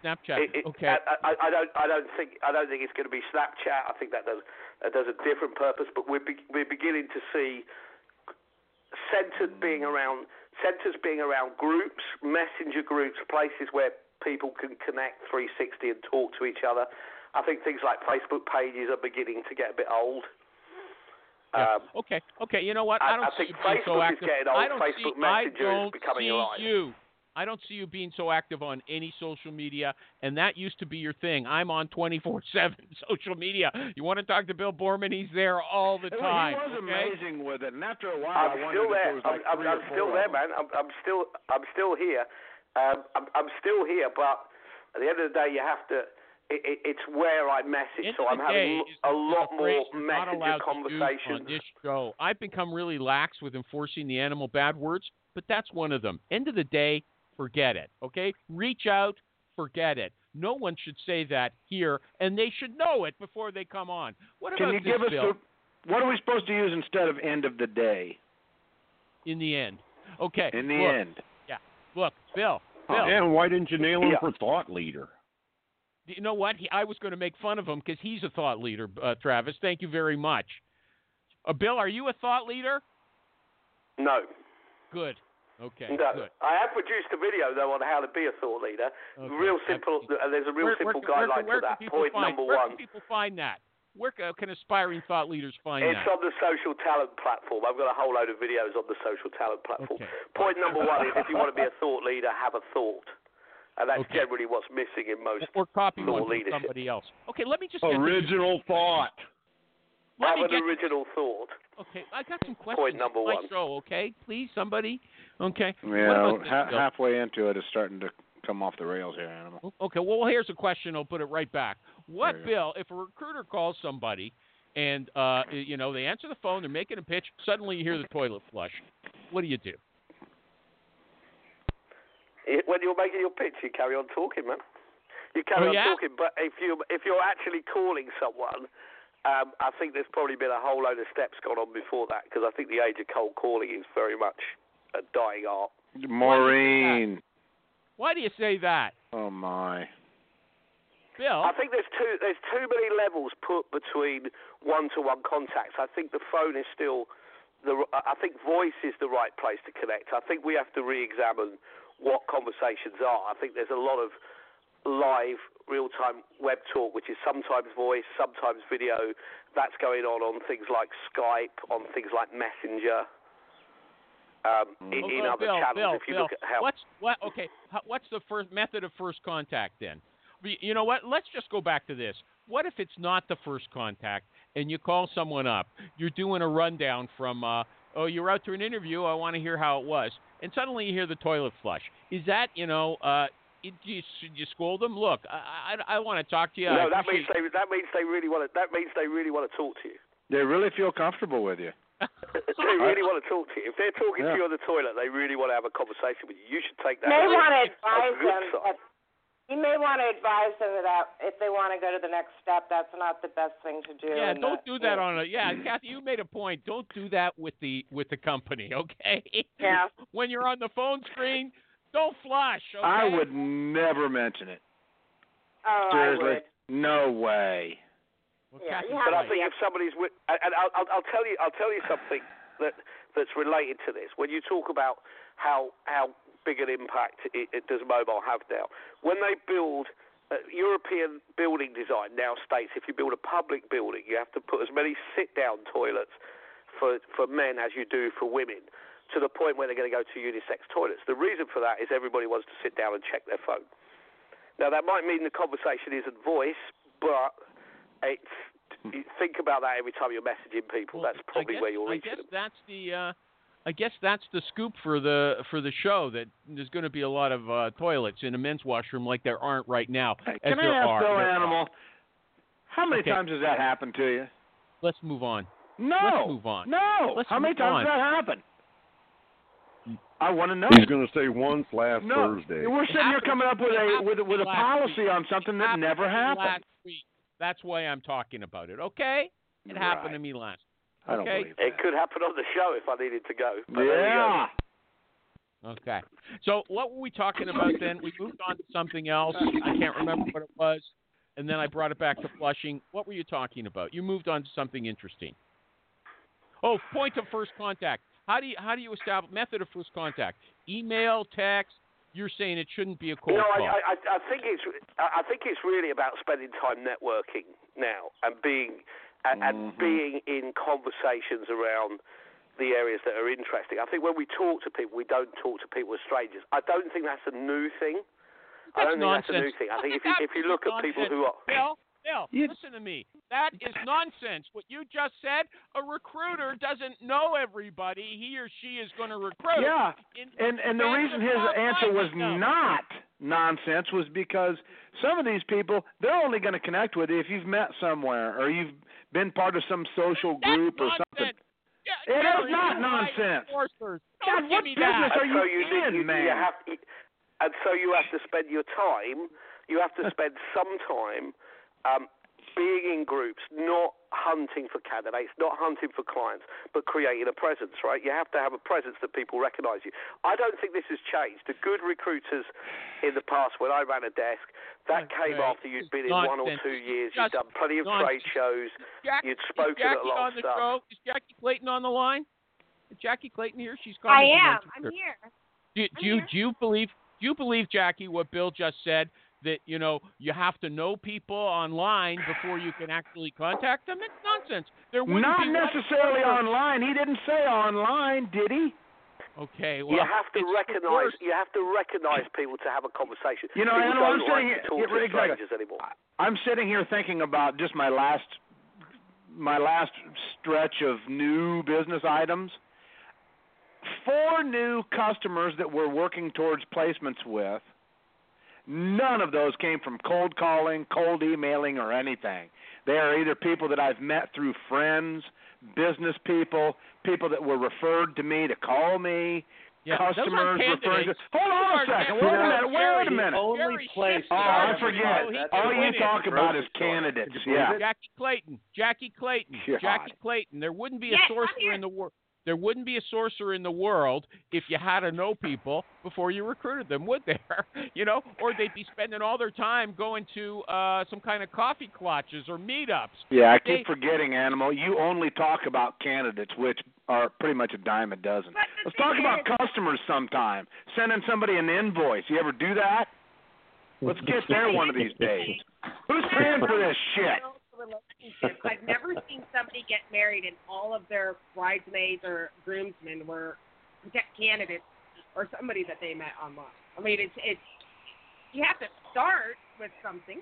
Snapchat. It, it, okay. I, I, I don't. I don't think. I don't think it's going to be Snapchat. I think that does that does a different purpose. But we're be, we're beginning to see centered being around centers being around groups, messenger groups, places where people can connect 360 and talk to each other. I think things like Facebook pages are beginning to get a bit old. Yeah. Um, okay. Okay. You know what? I- I don't I see think you so Facebook is active. getting old. I don't Facebook see, Messenger I is don't becoming see alive. you. I don't see you being so active on any social media, and that used to be your thing. I'm on 24/7 social media. You want to talk to Bill Boorman? He's there all the time. He time. was okay? amazing with it, and after a while, I'm I wondered still if there there. was I'm, like I'm, I'm still there, man. I'm, I'm still I'm still here. Um, I'm, I'm still here, but at the end of the day, you have to. It, it, it's where I message, so I'm the having a lot more phrase you're messenger allowed to use conversations. on this show. I've become really lax with enforcing the animal bad words, but that's one of them. End of the day, forget it. Okay, reach out, forget it. No one should say that here, and they should know it before they come on. What Can about you this, give us Bill? the what are we supposed to use instead of end of the day? in the end. Okay. In the look, end. Yeah. Look, Bill. Bill. And why didn't you nail him Yeah. for thought leader? You know what? He, I was going to make fun of him because he's a thought leader, uh, Travis. Thank you very much. Uh, Bill, are you a thought leader? No, Good. Okay. no. Good. I have produced a video though on how to be a thought leader. Okay, Real simple. Uh, there's a real where, simple where, guideline where, where to that. Point find, number where one. can people find that? Where can aspiring thought leaders find It's that? It's on the social talent platform. I've got a whole load of videos on the social talent platform. Okay. Point number one is if you want to be a thought leader, have a thought. And that's Okay. generally what's missing in most. or copy thought one from leadership. somebody else. Okay, let me just get this- Original thought. let have me an get original thought. Okay, I got some questions. Point number one. show, okay? Please, somebody. Okay. what Yeah, about ha- halfway into it, it's starting to come off the rails here, Animal. Okay, well, here's a question. I'll put it right back. What, Bill, if a recruiter calls somebody and, uh, you know, they answer the phone, they're making a pitch, suddenly you hear the toilet flush, what do you do? When you're making your pitch, you carry on talking, man. You carry Oh, on talking, but if you if you're actually calling someone, um, I think there's probably been a whole load of steps gone on before that because I think the age of cold calling is very much a dying art. Maureen. Why do you say that? Oh my. Bill? I think there's too there's too many levels put between one-to-one contacts. I think the phone is still the. I think voice is the right place to connect. I think we have to re-examine what conversations are. I think there's a lot of live, real-time web talk, which is sometimes voice, sometimes video. That's going on on things like Skype, on things like Messenger. Um, in, Oh, in oh, other Bill, channels, Bill, if you Bill, look at how what's what? Okay, how, what's the first method of first contact then? You know what? Let's just go back to this. What if it's not the first contact and you call someone up? You're doing a rundown from uh, oh, you're out to an interview. I want to hear how it was. And suddenly you hear the toilet flush. Is that you know? Uh, it, you, should you scold them? Look, I I, I want to talk to you. no, that means they that means they really want to that means they really want to talk to you. They really feel comfortable with you. They really want to talk to you. If they're talking Yeah. to you on the toilet, they really want to have a conversation with you. You should take that. may as want to advise them sign. that you may want to advise them that if they want to go to the next step, that's not the best thing to do. Yeah, don't that- do that on a. Yeah, Kathy, you made a point. Don't do that with the with the company, okay? Yeah. when you're on the phone screen, don't flush. Okay? I would never mention it. Oh, Seriously, I would. no way. Well, Yeah, But I think if somebody's with, and and I'll, I'll, I'll tell you, I'll tell you something that that's related to this. When you talk about how how big an impact it, it does mobile have now, when they build. Uh, European building design now states if you build a public building, you have to put as many sit-down toilets for for men as you do for women, to the point where they're going to go to unisex toilets. The reason for that is everybody wants to sit down and check their phone. Now that might mean the conversation isn't voice, but it's think about that every time you're messaging people. Well, that's probably I guess, where you're I guess them. that's the. Uh, I guess that's the scoop for the for the show that there's going to be a lot of uh, toilets in a men's washroom like there aren't right now. Hey, as Can I there ask are. though, There are. Animal? How many Okay. times has that happened to you? Let's move on. No. Let's move on. No. Let's How many times on. has that happened? I want to know. He's going to say once last no, Thursday. we're sitting here coming up with a with a, with a policy week. on something that Happened never to me happened. Last week. That's why I'm talking about it. Okay, it happened to me last. I don't okay. believe It that. could happen on the show if I needed to go. But there go. Yeah. Okay. So what were we talking about then? We moved on to something else. I can't remember what it was. And then I brought it back to flushing. What were you talking about? You moved on to something interesting. Oh, point of first contact. How do you how do you establish method of first contact? Email, text. You're saying it shouldn't be a cold No, call. I, I, I think it's I I think it's really about spending time networking now and being and, and Mhm. being in conversations around the areas that are interesting. I think when we talk to people, we don't talk to people as strangers. I don't think that's a new thing. I That's don't think that's a new nonsense. thing. I think if you if you look at people who are Bill, Bill, You- listen to me. That is nonsense. What you just said, a recruiter doesn't know everybody he or she is going to recruit. Yeah. In- And and the reason his answer was them. not nonsense was because some of these people they're only going to connect with you if you've met somewhere or you've been part of some social That's group or something. Yeah, It is Gary, not nonsense. God, what business that. are you so you, in, you, man? You have, and so you have to spend your time. You have to spend some time um, being in groups, not hunting for candidates, not hunting for clients, but creating a presence. Right? You have to have a presence that people recognise you. I don't think this has changed. The good recruiters in the past, when I ran a desk, that Okay. came after you'd been in one or two years. You'd done plenty of trade shows. Jack, You'd spoken at a lot on of the stuff. show? Is Jackie Clayton on the line? Is Jackie Clayton here? She's I commenting am. I'm here. Do, I'm do you here. do you believe do you believe Jackie what Bill just said that you know you have to know people online before you can actually contact them? It's nonsense. There wouldn't Not be necessarily recruiter- online. He didn't say online, did he? Okay, well you have to recognise. You have to recognise people to have a conversation. You know, people Animal, I'm sitting like here- to talk yeah, exactly. anymore. I'm sitting here thinking about just my last my last stretch of new business items. Four new customers that we're working towards placements with. None of those came from cold calling, cold emailing, or anything. They are either people that I've met through friends, business people, people that were referred to me to call me, Yeah, customers referring to. candidates. Hold on a second. candidates. Wait a minute. Wait a minute. only place Oh, I forget. So he That's can All you talk about is candidates. Did you believe Yeah. Jackie Clayton. Jackie Clayton. God. Jackie Clayton. There wouldn't be a Yes, sorcerer in the world. There wouldn't be a sorcerer in the world if you had to know people before you recruited them, would there? You know, or they'd be spending all their time going to uh, some kind of coffee clutches or meetups. Yeah, I They- keep forgetting, Animal. You only talk about candidates, which are pretty much a dime a dozen. Let's thing talk about customers sometime. Sending somebody an invoice. You ever do that? Let's get there one of these days. Who's paying for this shit? Build relationship. I've never seen somebody get married and all of their bridesmaids or groomsmen were candidates or somebody that they met online. I mean, it's it's you have to start with something.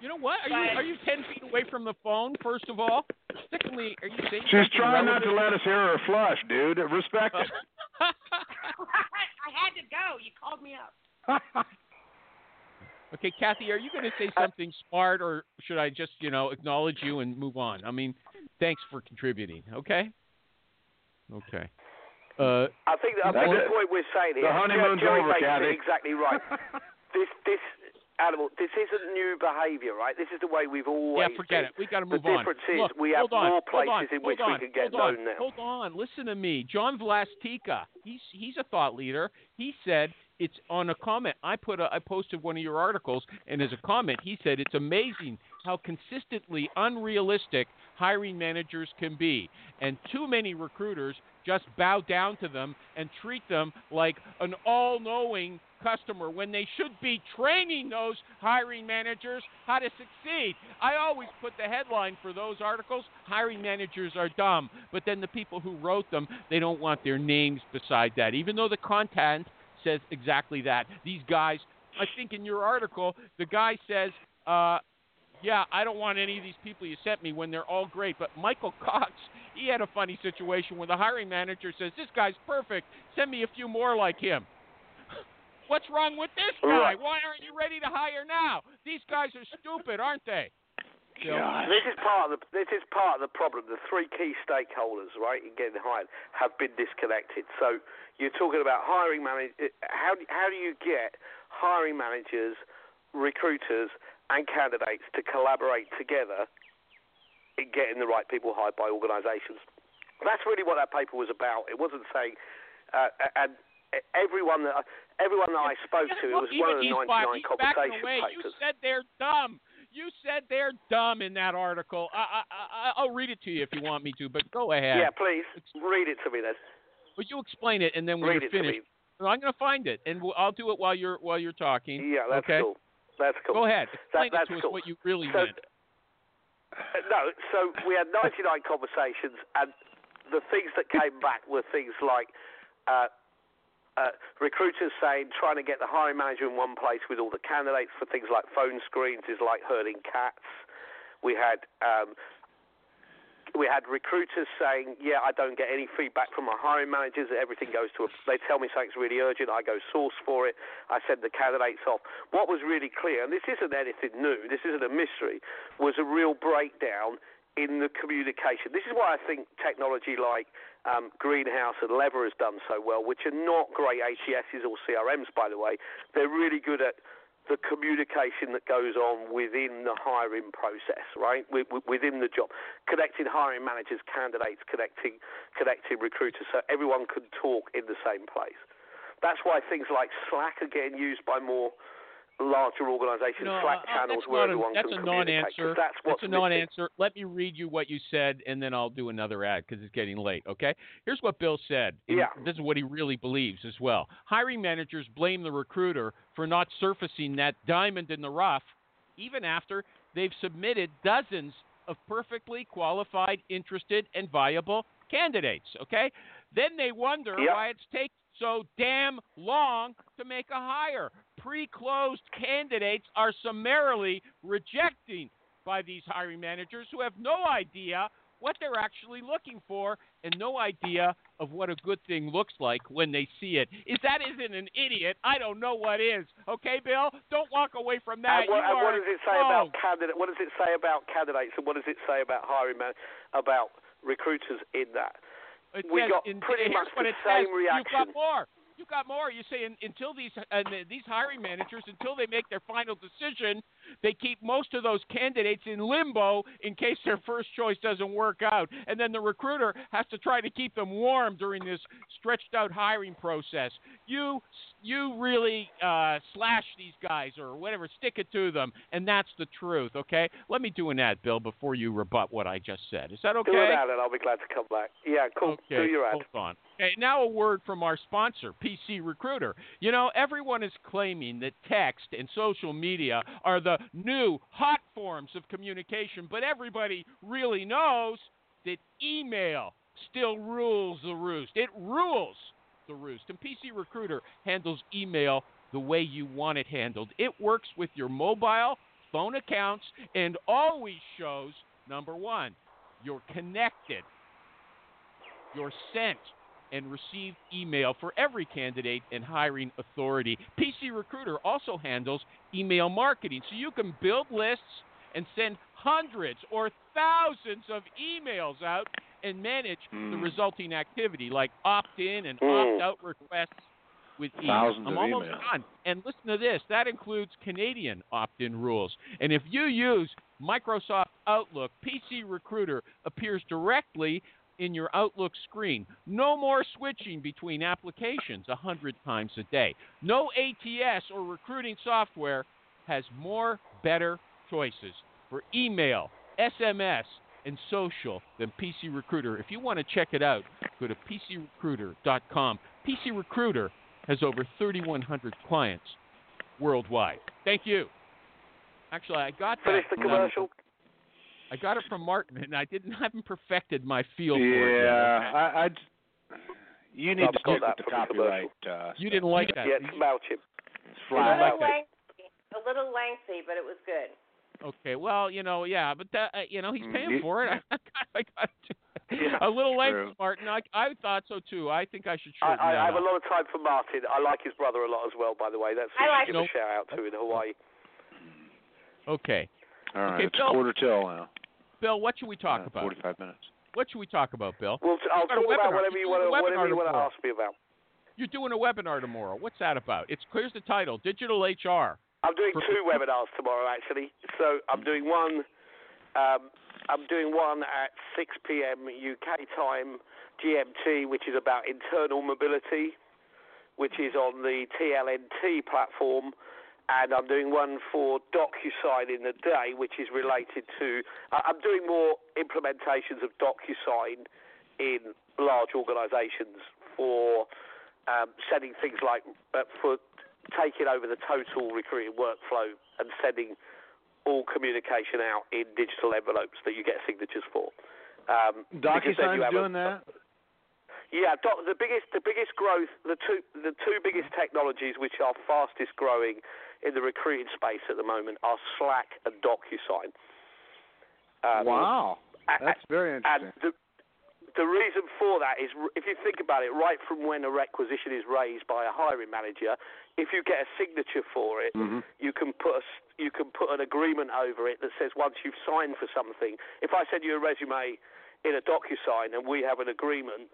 You know what? Are you are you ten feet away from the phone? First of all, secondly, are you saying She's trying not to let us hear her flush, dude. Respect it. I had to go. You called me up. okay, Kathy, are you going to say something smart, or should I just you know acknowledge you and move on? I mean, thanks for contributing. Okay. Okay. Uh, I think I think the point we're saying here. The honeymoon's Jerry over, Kathy. exactly right. this this animal. This isn't new behaviour, right? This is the way we've always. yeah, forget been. it. We got to The move on. The difference is Look, we have on, more hold on, places in which hold we can get hold on, known now. Hold on, listen to me. John Vlastika. he's he's a thought leader. He said it's on a comment. I put a, I posted one of your articles, and as a comment, he said it's amazing how consistently unrealistic hiring managers can be, and too many recruiters just bow down to them and treat them like an all-knowing customer when they should be training those hiring managers how to succeed. I always put the headline for those articles hiring managers are dumb, but then the people who wrote them, they don't want their names beside that, even though the content says exactly that. These guys, I think in your article, the guy says, uh, yeah, I don't want any of these people you sent me when they're all great. But Michael Cox, he had a funny situation where the hiring manager says, This guy's perfect. Send me a few more like him. What's wrong with this guy? Why aren't you ready to hire now? These guys are stupid, aren't they? This is part of the this is part of the problem. The three key stakeholders, right, in getting hired, have been disconnected. So you're talking about hiring managers. How do- how do you get hiring managers, recruiters, and candidates to collaborate together in getting the right people hired by organisations? That's really what that paper was about. It wasn't saying, uh, and everyone that everyone that I spoke to, it was one of the even he's, 99 conversation away. You papers. said they're dumb. You said they're dumb in that article. I, I, I, I'll read it to you if you want me to, but go ahead. Yeah, please read it to me then. Would you explain it, and then when Read you're finished. I'm going to find it, and we'll, I'll do it while you're while you're talking. Yeah, that's okay? cool. That's cool. Go ahead. Explain that's it to us cool. what you really So- meant. No, so we had 99 conversations, and the things that came back were things like uh, uh, recruiters saying trying to get the hiring manager in one place with all the candidates for things like phone screens is like herding cats. We had um, we had recruiters saying, "Yeah, I don't get any feedback from my hiring managers. Everything goes to a. They tell me something's really urgent. I go source for it. I send the candidates off." What was really clear, and this isn't anything new. This isn't a mystery. Was a real breakdown in the communication. This is why I think technology like um, Greenhouse and Lever has done so well, which are not great HCSs or CRMs, by the way. They're really good at the communication that goes on within the hiring process, right? Wi- wi- Within the job, connecting hiring managers, candidates, connecting connecting recruiters, so everyone can talk in the same place. That's why things like Slack are getting used by more larger organisations. No, Slack uh, channels that's where a- everyone that's can a non-answer. That's what's That's a missing. non-answer. Let me read you what you said, and then I'll do another ad because it's getting late. Okay. Here's what Bill said. Yeah. This is what he really believes as well. Hiring managers blame the recruiter for not surfacing that diamond in the rough, even after they've submitted dozens of perfectly qualified, interested, and viable candidates. Okay. Then they wonder Yeah. why it's taking so damn long to make a hire. Pre-closed candidates are summarily rejecting by these hiring managers who have no idea what they're actually looking for and no idea of what a good thing looks like when they see it. If that isn't an idiot, I don't know what is. Okay, Bill? Don't walk away from that. And what, and what does it say about candidate? What does it say about candidates, and what does it say about hiring man, about recruiters in that? It we says got in- pretty much the same says. reaction. You've got more. You got more. You say in, until these uh, these hiring managers, until they make their final decision, they keep most of those candidates in limbo in case their first choice doesn't work out, and then the recruiter has to try to keep them warm during this stretched out hiring process. You you really uh, slash these guys or whatever, stick it to them, and that's the truth. Okay. Let me do an ad, Bill, before you rebut what I just said. Is that okay? Do it out, and I'll be glad to come back. Yeah, cool. Okay, Do your ad. hold on. Okay, now a word from our sponsor, PC Recruiter. You know, everyone is claiming that text and social media are the new hot forms of communication, but everybody really knows that email still rules the roost. It rules the roost. And PC Recruiter handles email the way you want it handled. It works with your mobile phone accounts and always shows number one, you're connected, you're sent and received email for every candidate and hiring authority. PC Recruiter also handles email marketing, so you can build lists and send hundreds or thousands of emails out and manage the Mm. resulting activity like opt in and Mm. opt out requests with ease. Thousands I'm almost emails. done. And listen to this that includes Canadian opt in rules. And if you use Microsoft Outlook, PC Recruiter appears directly in your Outlook screen. No more switching between applications a hundred times a day. No ATS or recruiting software has more better choices for email, SMS, and social than PC Recruiter. If you want to check it out, go to PCRecruiter.com. PC Recruiter has over 3,100 clients worldwide. Thank you. Actually, I got that. Finish the from- um, commercial. I got it from Martin, and I didn't haven't perfected my feel for it. yet. Yeah, I, I j- you need to got stick that with the from the commercial. copyright. Uh, You didn't like that. Yeah, it's Mailchimp. It's A flat. little like it. lengthy, a little lengthy, but it was good. Okay, well, you know, yeah, but that, uh, you know, he's Mm, paying for it. I got, I got Yeah, a little lengthy. Martin. I, I thought so too. I think I should I, I, that I have up. a lot of time for Martin. I like his brother a lot as well, by the way. That's I like give him. a shout out to in Hawaii. Okay, All right, Okay, it's Bill. quarter till now. Bill, what should we talk Uh, about? Forty-five minutes. What should we talk about, Bill? Well, t- I'll talk about whatever You're you want doing to a whatever webinar you want to tomorrow. ask me about. You're doing a webinar tomorrow. What's that about? It's here's the title: Digital HR. I'm doing For- two webinars tomorrow, actually. So I'm doing one. Um, I'm doing one at 6 p.m. UK time GMT, which is about internal mobility, which is on the TLNT platform, and I'm doing one for DocuSign in the day, which is related to. I'm doing more implementations of DocuSign in large organisations for um, sending things like uh, for taking over the total recruiting workflow and sending all communication out in digital envelopes that you get signatures for. Um, because then you DocuSign's have a- doing that. yeah, doc, the biggest the biggest growth the two the two biggest technologies which are fastest growing in the recruiting space at the moment are Slack and DocuSign. Um, wow, that's very interesting. and the the reason for that is, if you think about it, right from when a requisition is raised by a hiring manager, if you get a signature for it, Mhm. you can put a, you can put an agreement over it that says once you've signed for something. If I send you a resume in a DocuSign and we have an agreement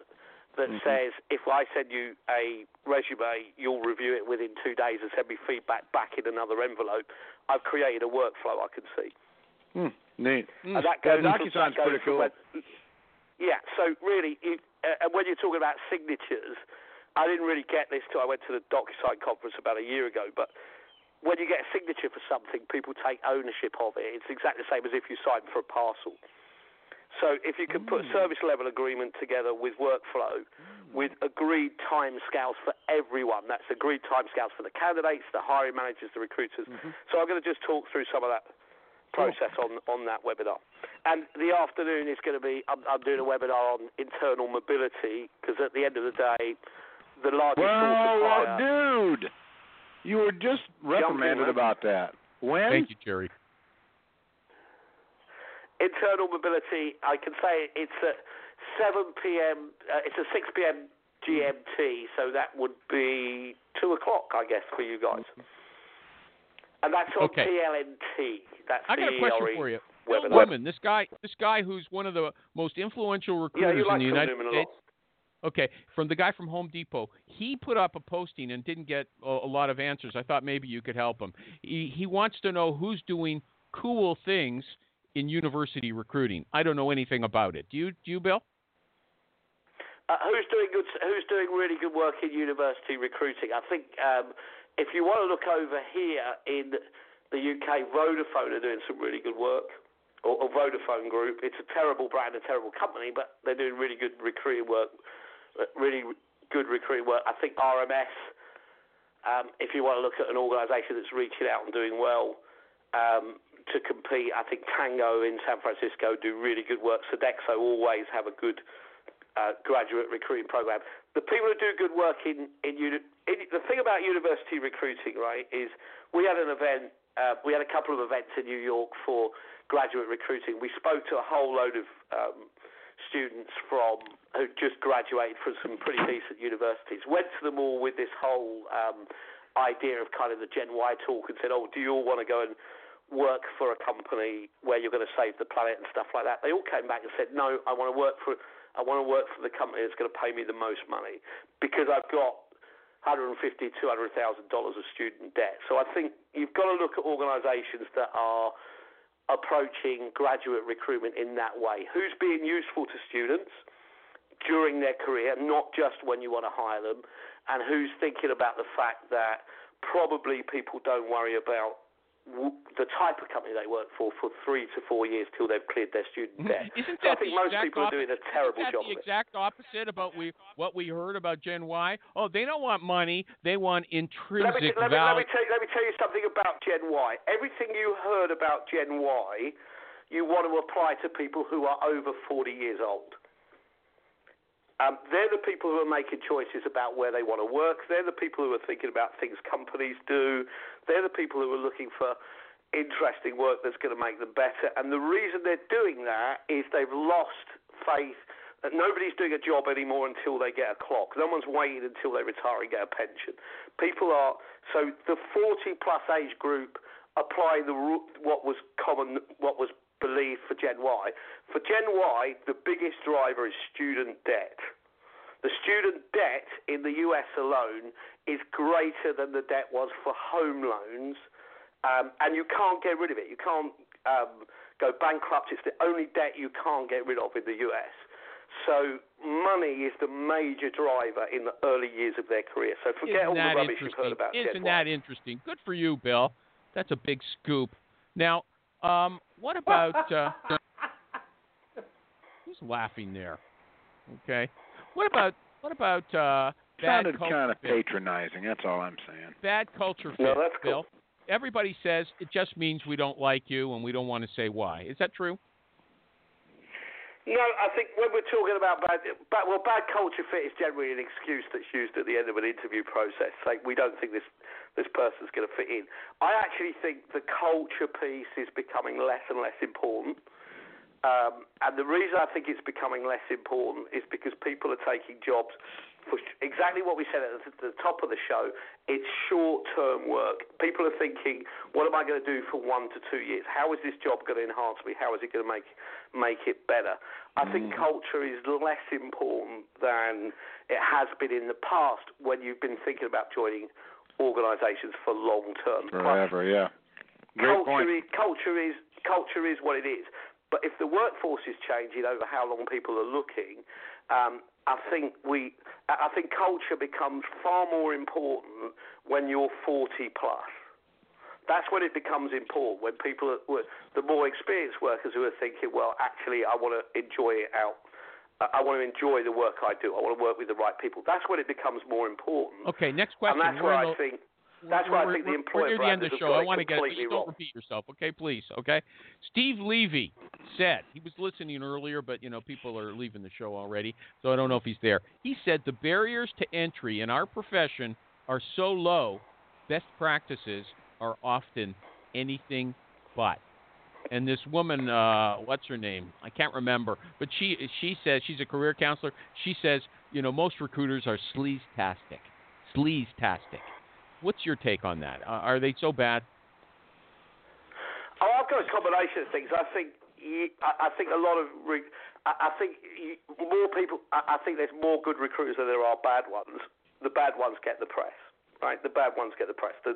that Mhm. says if I send you a resume, you'll review it within two days and send me feedback back in another envelope. I've created a workflow I can see. Hmm, neat. And that Yeah, goes from- DocuSign's that goes pretty cool. when- yeah, so really, you, uh, and when you're talking about signatures, I didn't really get this till I went to the DocuSign conference about a year ago, but when you get a signature for something, people take ownership of it. It's exactly the same as if you sign for a parcel. So if you can put service level agreement together with workflow, with agreed time scales for everyone, that's agreed time scales for the candidates, the hiring managers, the recruiters. Mhm. So I'm going to just talk through some of that process on on that webinar. And the afternoon is going to be I'm, I'm doing a webinar on internal mobility because at the end of the day, the largest source Well, of well, dude, you were just reprimanded man. about that. When? Thank you, Jerry. Internal mobility, I can say it's at 7 p.m. Uh, it's at 6 p.m. GMT, so that would be two o'clock, I guess, for you guys. And that's on Okay. TLNT. That's I got a question for you. Webinar. Newman, this guy, this guy who's one of the most influential recruiters you like in the Phil United States. Okay, from the guy from Home Depot, he put up a posting and didn't get a, a lot of answers. I thought maybe you could help him. He, he wants to know who's doing cool things in university recruiting. I don't know anything about it. Do you, do you, Bill? Uh, who's doing good? Who's doing really good work in university recruiting? I think um, if you want to look over here in the UK, Vodafone are doing some really good work, or, or Vodafone Group. It's a terrible brand, a terrible company, but they're doing really good recruiting work. Really good recruiting work. I think RMS. Um, if you want to look at an organisation that's reaching out and doing well um, to compete, I think Tango in San Francisco do really good work. Sodexo always have a good uh, graduate recruiting program. The people who do good work in in, in the thing about university recruiting, right, is we had an event uh, we had a couple of events in New York for graduate recruiting. We spoke to a whole load of um, students from who just graduated from some pretty decent universities. Went to them all with this whole um, idea of kind of the Gen Y talk and said, "Oh, do you all want to go and work for a company where you're going to save the planet and stuff like that?" They all came back and said, "No, I want to work for I want to work for the company that's going to pay me the most money because I've got 150, 200 thousand dollars of student debt." So I think you've got to look at organisations that are approaching graduate recruitment in that way. Who's being useful to students during their career, not just when you want to hire them, and who's thinking about the fact that probably people don't worry about the type of company they work for for three to four years till they've cleared their student mm-hmm. debt. Isn't So I that think the most exact people are doing a terrible Isn't that job the of it. exact opposite about we what we heard about Gen Y? Oh, they don't want money; they want Let me, intrinsic let, me, let, value. me tell you, let me tell you something about Gen Y. Everything you heard about Gen Y, you want to apply to people who are over 40 years old. Um, they're the people who are making choices about where they want to work. They're the people who are thinking about things companies do. They're the people who are looking for interesting work that's going to make them better. And the reason they're doing that is they've lost faith that nobody's doing a job anymore until they get a clock. No one's waiting until they retire and get a pension. People are so the 40 plus age group apply the what was common, what was believed for Gen Y. For Gen Y, the biggest driver is student debt. The student debt in the US alone is greater than the debt was for home loans, um, and you can't get rid of it. You can't um, go bankrupt. It's the only debt you can't get rid of in the US. So money is the major driver in the early years of their career. So forget Isn't all the rubbish you've heard about Isn't that interesting? Good for you, Bill. That's a big scoop. Now, um, what about uh, who's laughing there? Okay. What about what about uh, bad Sounded culture kind of fit? patronizing. That's all I'm saying. Bad culture fit, No, that's Bill. cool. Everybody says it just means we don't like you and we don't want to say why. Is that true? No, I think when we're talking about bad, bad, well, bad culture fit is generally an excuse that's used at the end of an interview process. Like we don't think this this person's going to fit in. I actually think the culture piece is becoming less and less important. Um, and the reason I think it's becoming less important is because people are taking jobs for exactly what we said at the, the top of the show. It's short-term work. People are thinking, "What am I going to do for one to two years? How is this job going to enhance me? How is it going to make make it better?" I think culture is less important than it has been in the past when you've been thinking about joining organisations for long term. Forever, yeah. Great culture point. is culture is culture is what it is. But if the workforce is changing over how long people are looking, um, I think we, I think culture becomes far more important when you're 40 plus. That's when it becomes important. When people, are, the more experienced workers who are thinking, well, actually, I want to enjoy it out. I I want to enjoy the work I do. I want to work with the right people. That's when it becomes more important. Okay, next question. And that's We're where I the- think that's why I we're, think the employer we're near the end of the show. I want to get just don't repeat yourself, okay? Please, okay? Steve Levy said he was listening earlier, but you know people are leaving the show already, so I don't know if he's there. He said the barriers to entry in our profession are so low, best practices are often anything but. And this woman, uh, what's her name? I can't remember, but she she says she's a career counselor. She says you know most recruiters are sleaze-tastic, sleaze-tastic. What's your take on that? Uh, are they so bad? Oh, I've got a combination of things. I think I, think a lot of I, think more people. I, think there's more good recruiters than there are bad ones. The bad ones get the press, right? The bad ones get the press. The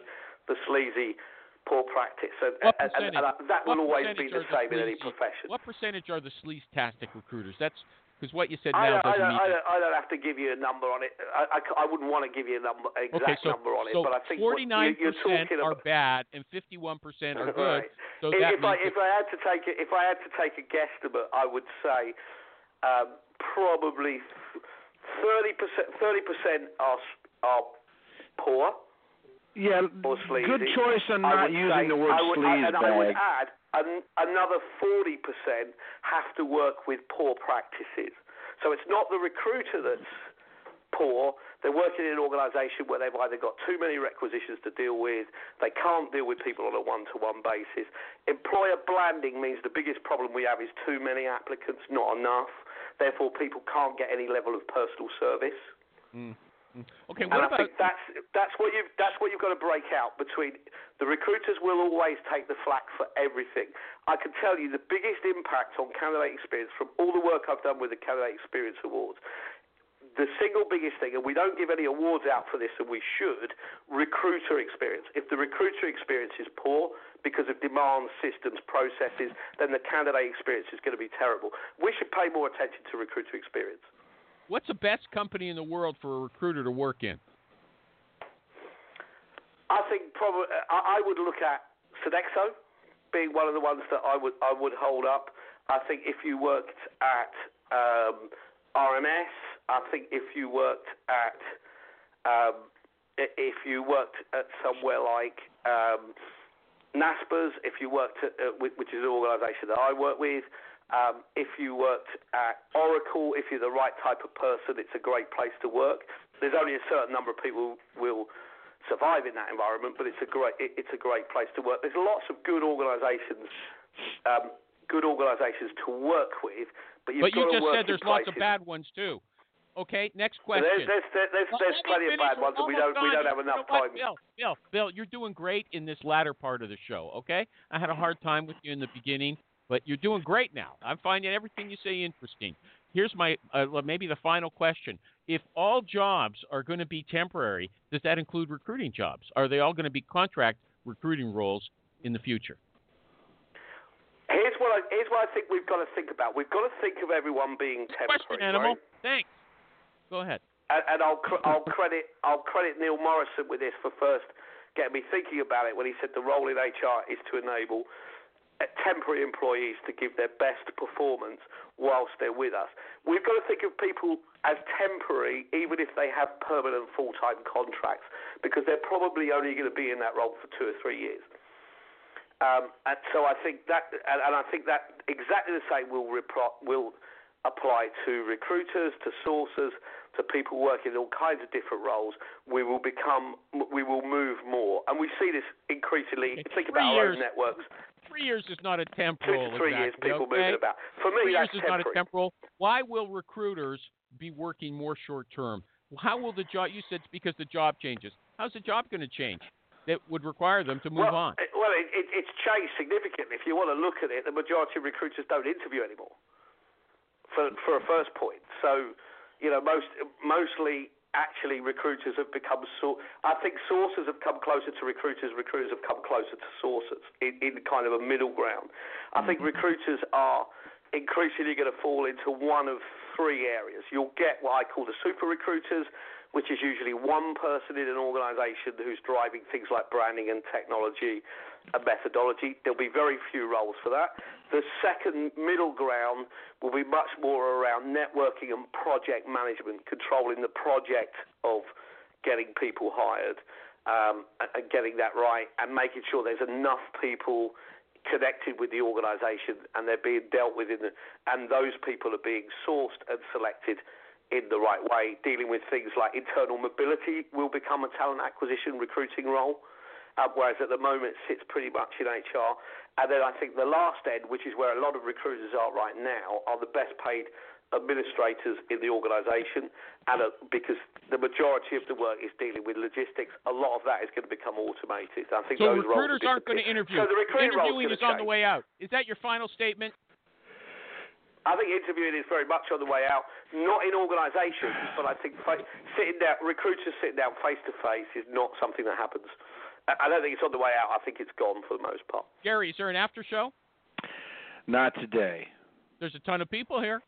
the sleazy, poor practice, and, and, and, and that will always be the same in any profession. What percentage are the sleaze-tastic recruiters? That's because what you said I now don't, I, doesn't don't, mean. I, don't, I don't have to give you a number on it. I wouldn't want to give you a number, exact okay, so number on it, so but I think what 49% you, you're talking are about. bad and 51% are good. Right. So if, that if I means if I had to take a, if I had to take a guesstimate, I would say um, probably thirty percent thirty percent are are poor Yeah, good choice on I not using say, the word I would, sleaze and I would add an, another forty percent have to work with poor practices. So it's not the recruiter that's poor. They're working in an organisation where they've either got too many requisitions to deal with, they can't deal with people on a one-to-one basis. Employer blanding means the biggest problem we have is too many applicants, not enough. Therefore, people can't get any level of personal service. Mm. Okay, and what I about think that's that's what you that's what you've got to break out between the recruiters will always take the flak for everything. I can tell you the biggest impact on candidate experience from all the work I've done with the Candidate Experience Awards. The single biggest thing, and we don't give any awards out for this, and we should, recruiter experience. If the recruiter experience is poor because of demand systems, processes, then the candidate experience is going to be terrible. We should pay more attention to recruiter experience. What's the best company in the world for a recruiter to work in? I think probably I, would look at Sodexo being one of the ones that I would I would hold up. I think if you worked at um, RMS, I think if you worked at um, if you worked at somewhere like um, NASPERS, if you worked at, which is an organisation that I work with, um, if you worked at Oracle, if you're the right type of person, it's a great place to work. There's only a certain number of people will survive in that environment, but it's a great it, it's a great place to work. There's lots of good organisations, um, good organisations to work with, but you've but you got to just work said there's lots of bad ones too. Okay, next question. there's there's, there's, Well, there's plenty of bad ones, and we don't we don't have You enough know time. Bill, Bill, Bill, you're doing great in this latter part of the show. Okay, I had a hard time with you in the beginning, but you're doing great now. I'm finding everything you say interesting. Here's my uh, maybe the final question: If all jobs are going to be temporary, does that include recruiting jobs? Are they all going to be contract recruiting roles in the future? Here's what I here's what I think we've got to think about. We've got to think of everyone being temporary. Question, animal. right? Thanks. Go ahead. and, and I'll cr- I'll credit I'll credit Neil Morrison with this for first getting me thinking about it when he said the role in HR is to enable temporary employees to give their best performance whilst they're with us. We've got to think of people as temporary even if they have permanent full-time contracts because they're probably only going to be in that role for two or three years. Um, and so I think that, and, and I think that exactly the same will repro- will apply to recruiters, to sourcers, to people working in all kinds of different roles. We will become, we will move more, and we see this increasingly. Think about our own networks. Three years is not a temporal. Two to three years, people okay? moving about. For me, Three years is not a temporal. Why will recruiters be working more short term? How will the job? You said it's because the job changes. How's the job going to change? That would require them to move well, on. it- well, it, it, it's changed significantly. If you want to look at it, the majority of recruiters don't interview anymore. For for a first point, so you know most mostly actually recruiters have become so. I think sources have come closer to recruiters. Recruiters have come closer to sources in, in kind of a middle ground. I think mm-hmm. recruiters are increasingly going to fall into one of three areas. You'll get what I call the super recruiters, which is usually one person in an organization who's driving things like branding and technology and methodology. There'll be very few roles for that. The second middle ground will be much more around networking and project management, controlling the project of getting people hired um, and- getting that right, and making sure there's enough people connected with the organisation and they're being dealt with in the, and those people are being sourced and selected in the right way. Dealing with things like internal mobility will become a talent acquisition recruiting role, uh, whereas at the moment it sits pretty much in HR. And then I think the last end, which is where a lot of recruiters are right now, are the best paid administrators in the organisation, and uh, because the majority of the work is dealing with logistics, a lot of that is going to become automated. I think So those roles recruiters aren't going to interview. So the recruiting role's Interviewing is on the way out. Is that your final statement? I think interviewing is very much on the way out. Not in organisations, but I think fa- sitting down, recruiters sitting down face to face is not something that happens. I I don't think it's on the way out. I think it's gone for the most part. Gary, is there an after show? Not today. There's a ton of people here.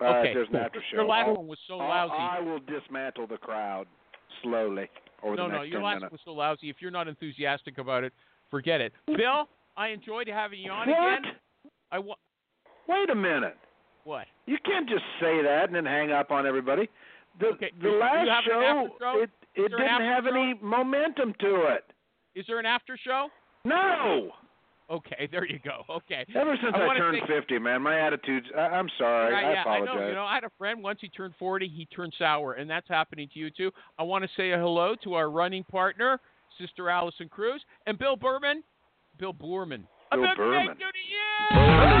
Uh, Okay. There's an after show. Your last I'll- one was so I'll- lousy. I will dismantle the crowd slowly over no, the no, next your last minutes. was so lousy. If you're not enthusiastic about it, forget it. Bill, I enjoyed having you on What? again. I wa- Wait a minute. what? You can't just say that and then hang up on everybody. The Okay, the last show, show? it it didn't have show? any momentum to it. Is there an after show? No. Okay, there you go. Okay. Ever since I I, turned thank- 50, man, my attitude's. I, I'm sorry. Right, I yeah, apologize. I know. You know, I had a friend once he turned 40, he turned sour, and that's happening to you too. I want to say a hello to our running partner, Sister Allison Cruz, and Bill Berman, Bill Boorman. Bill Berman. birthday to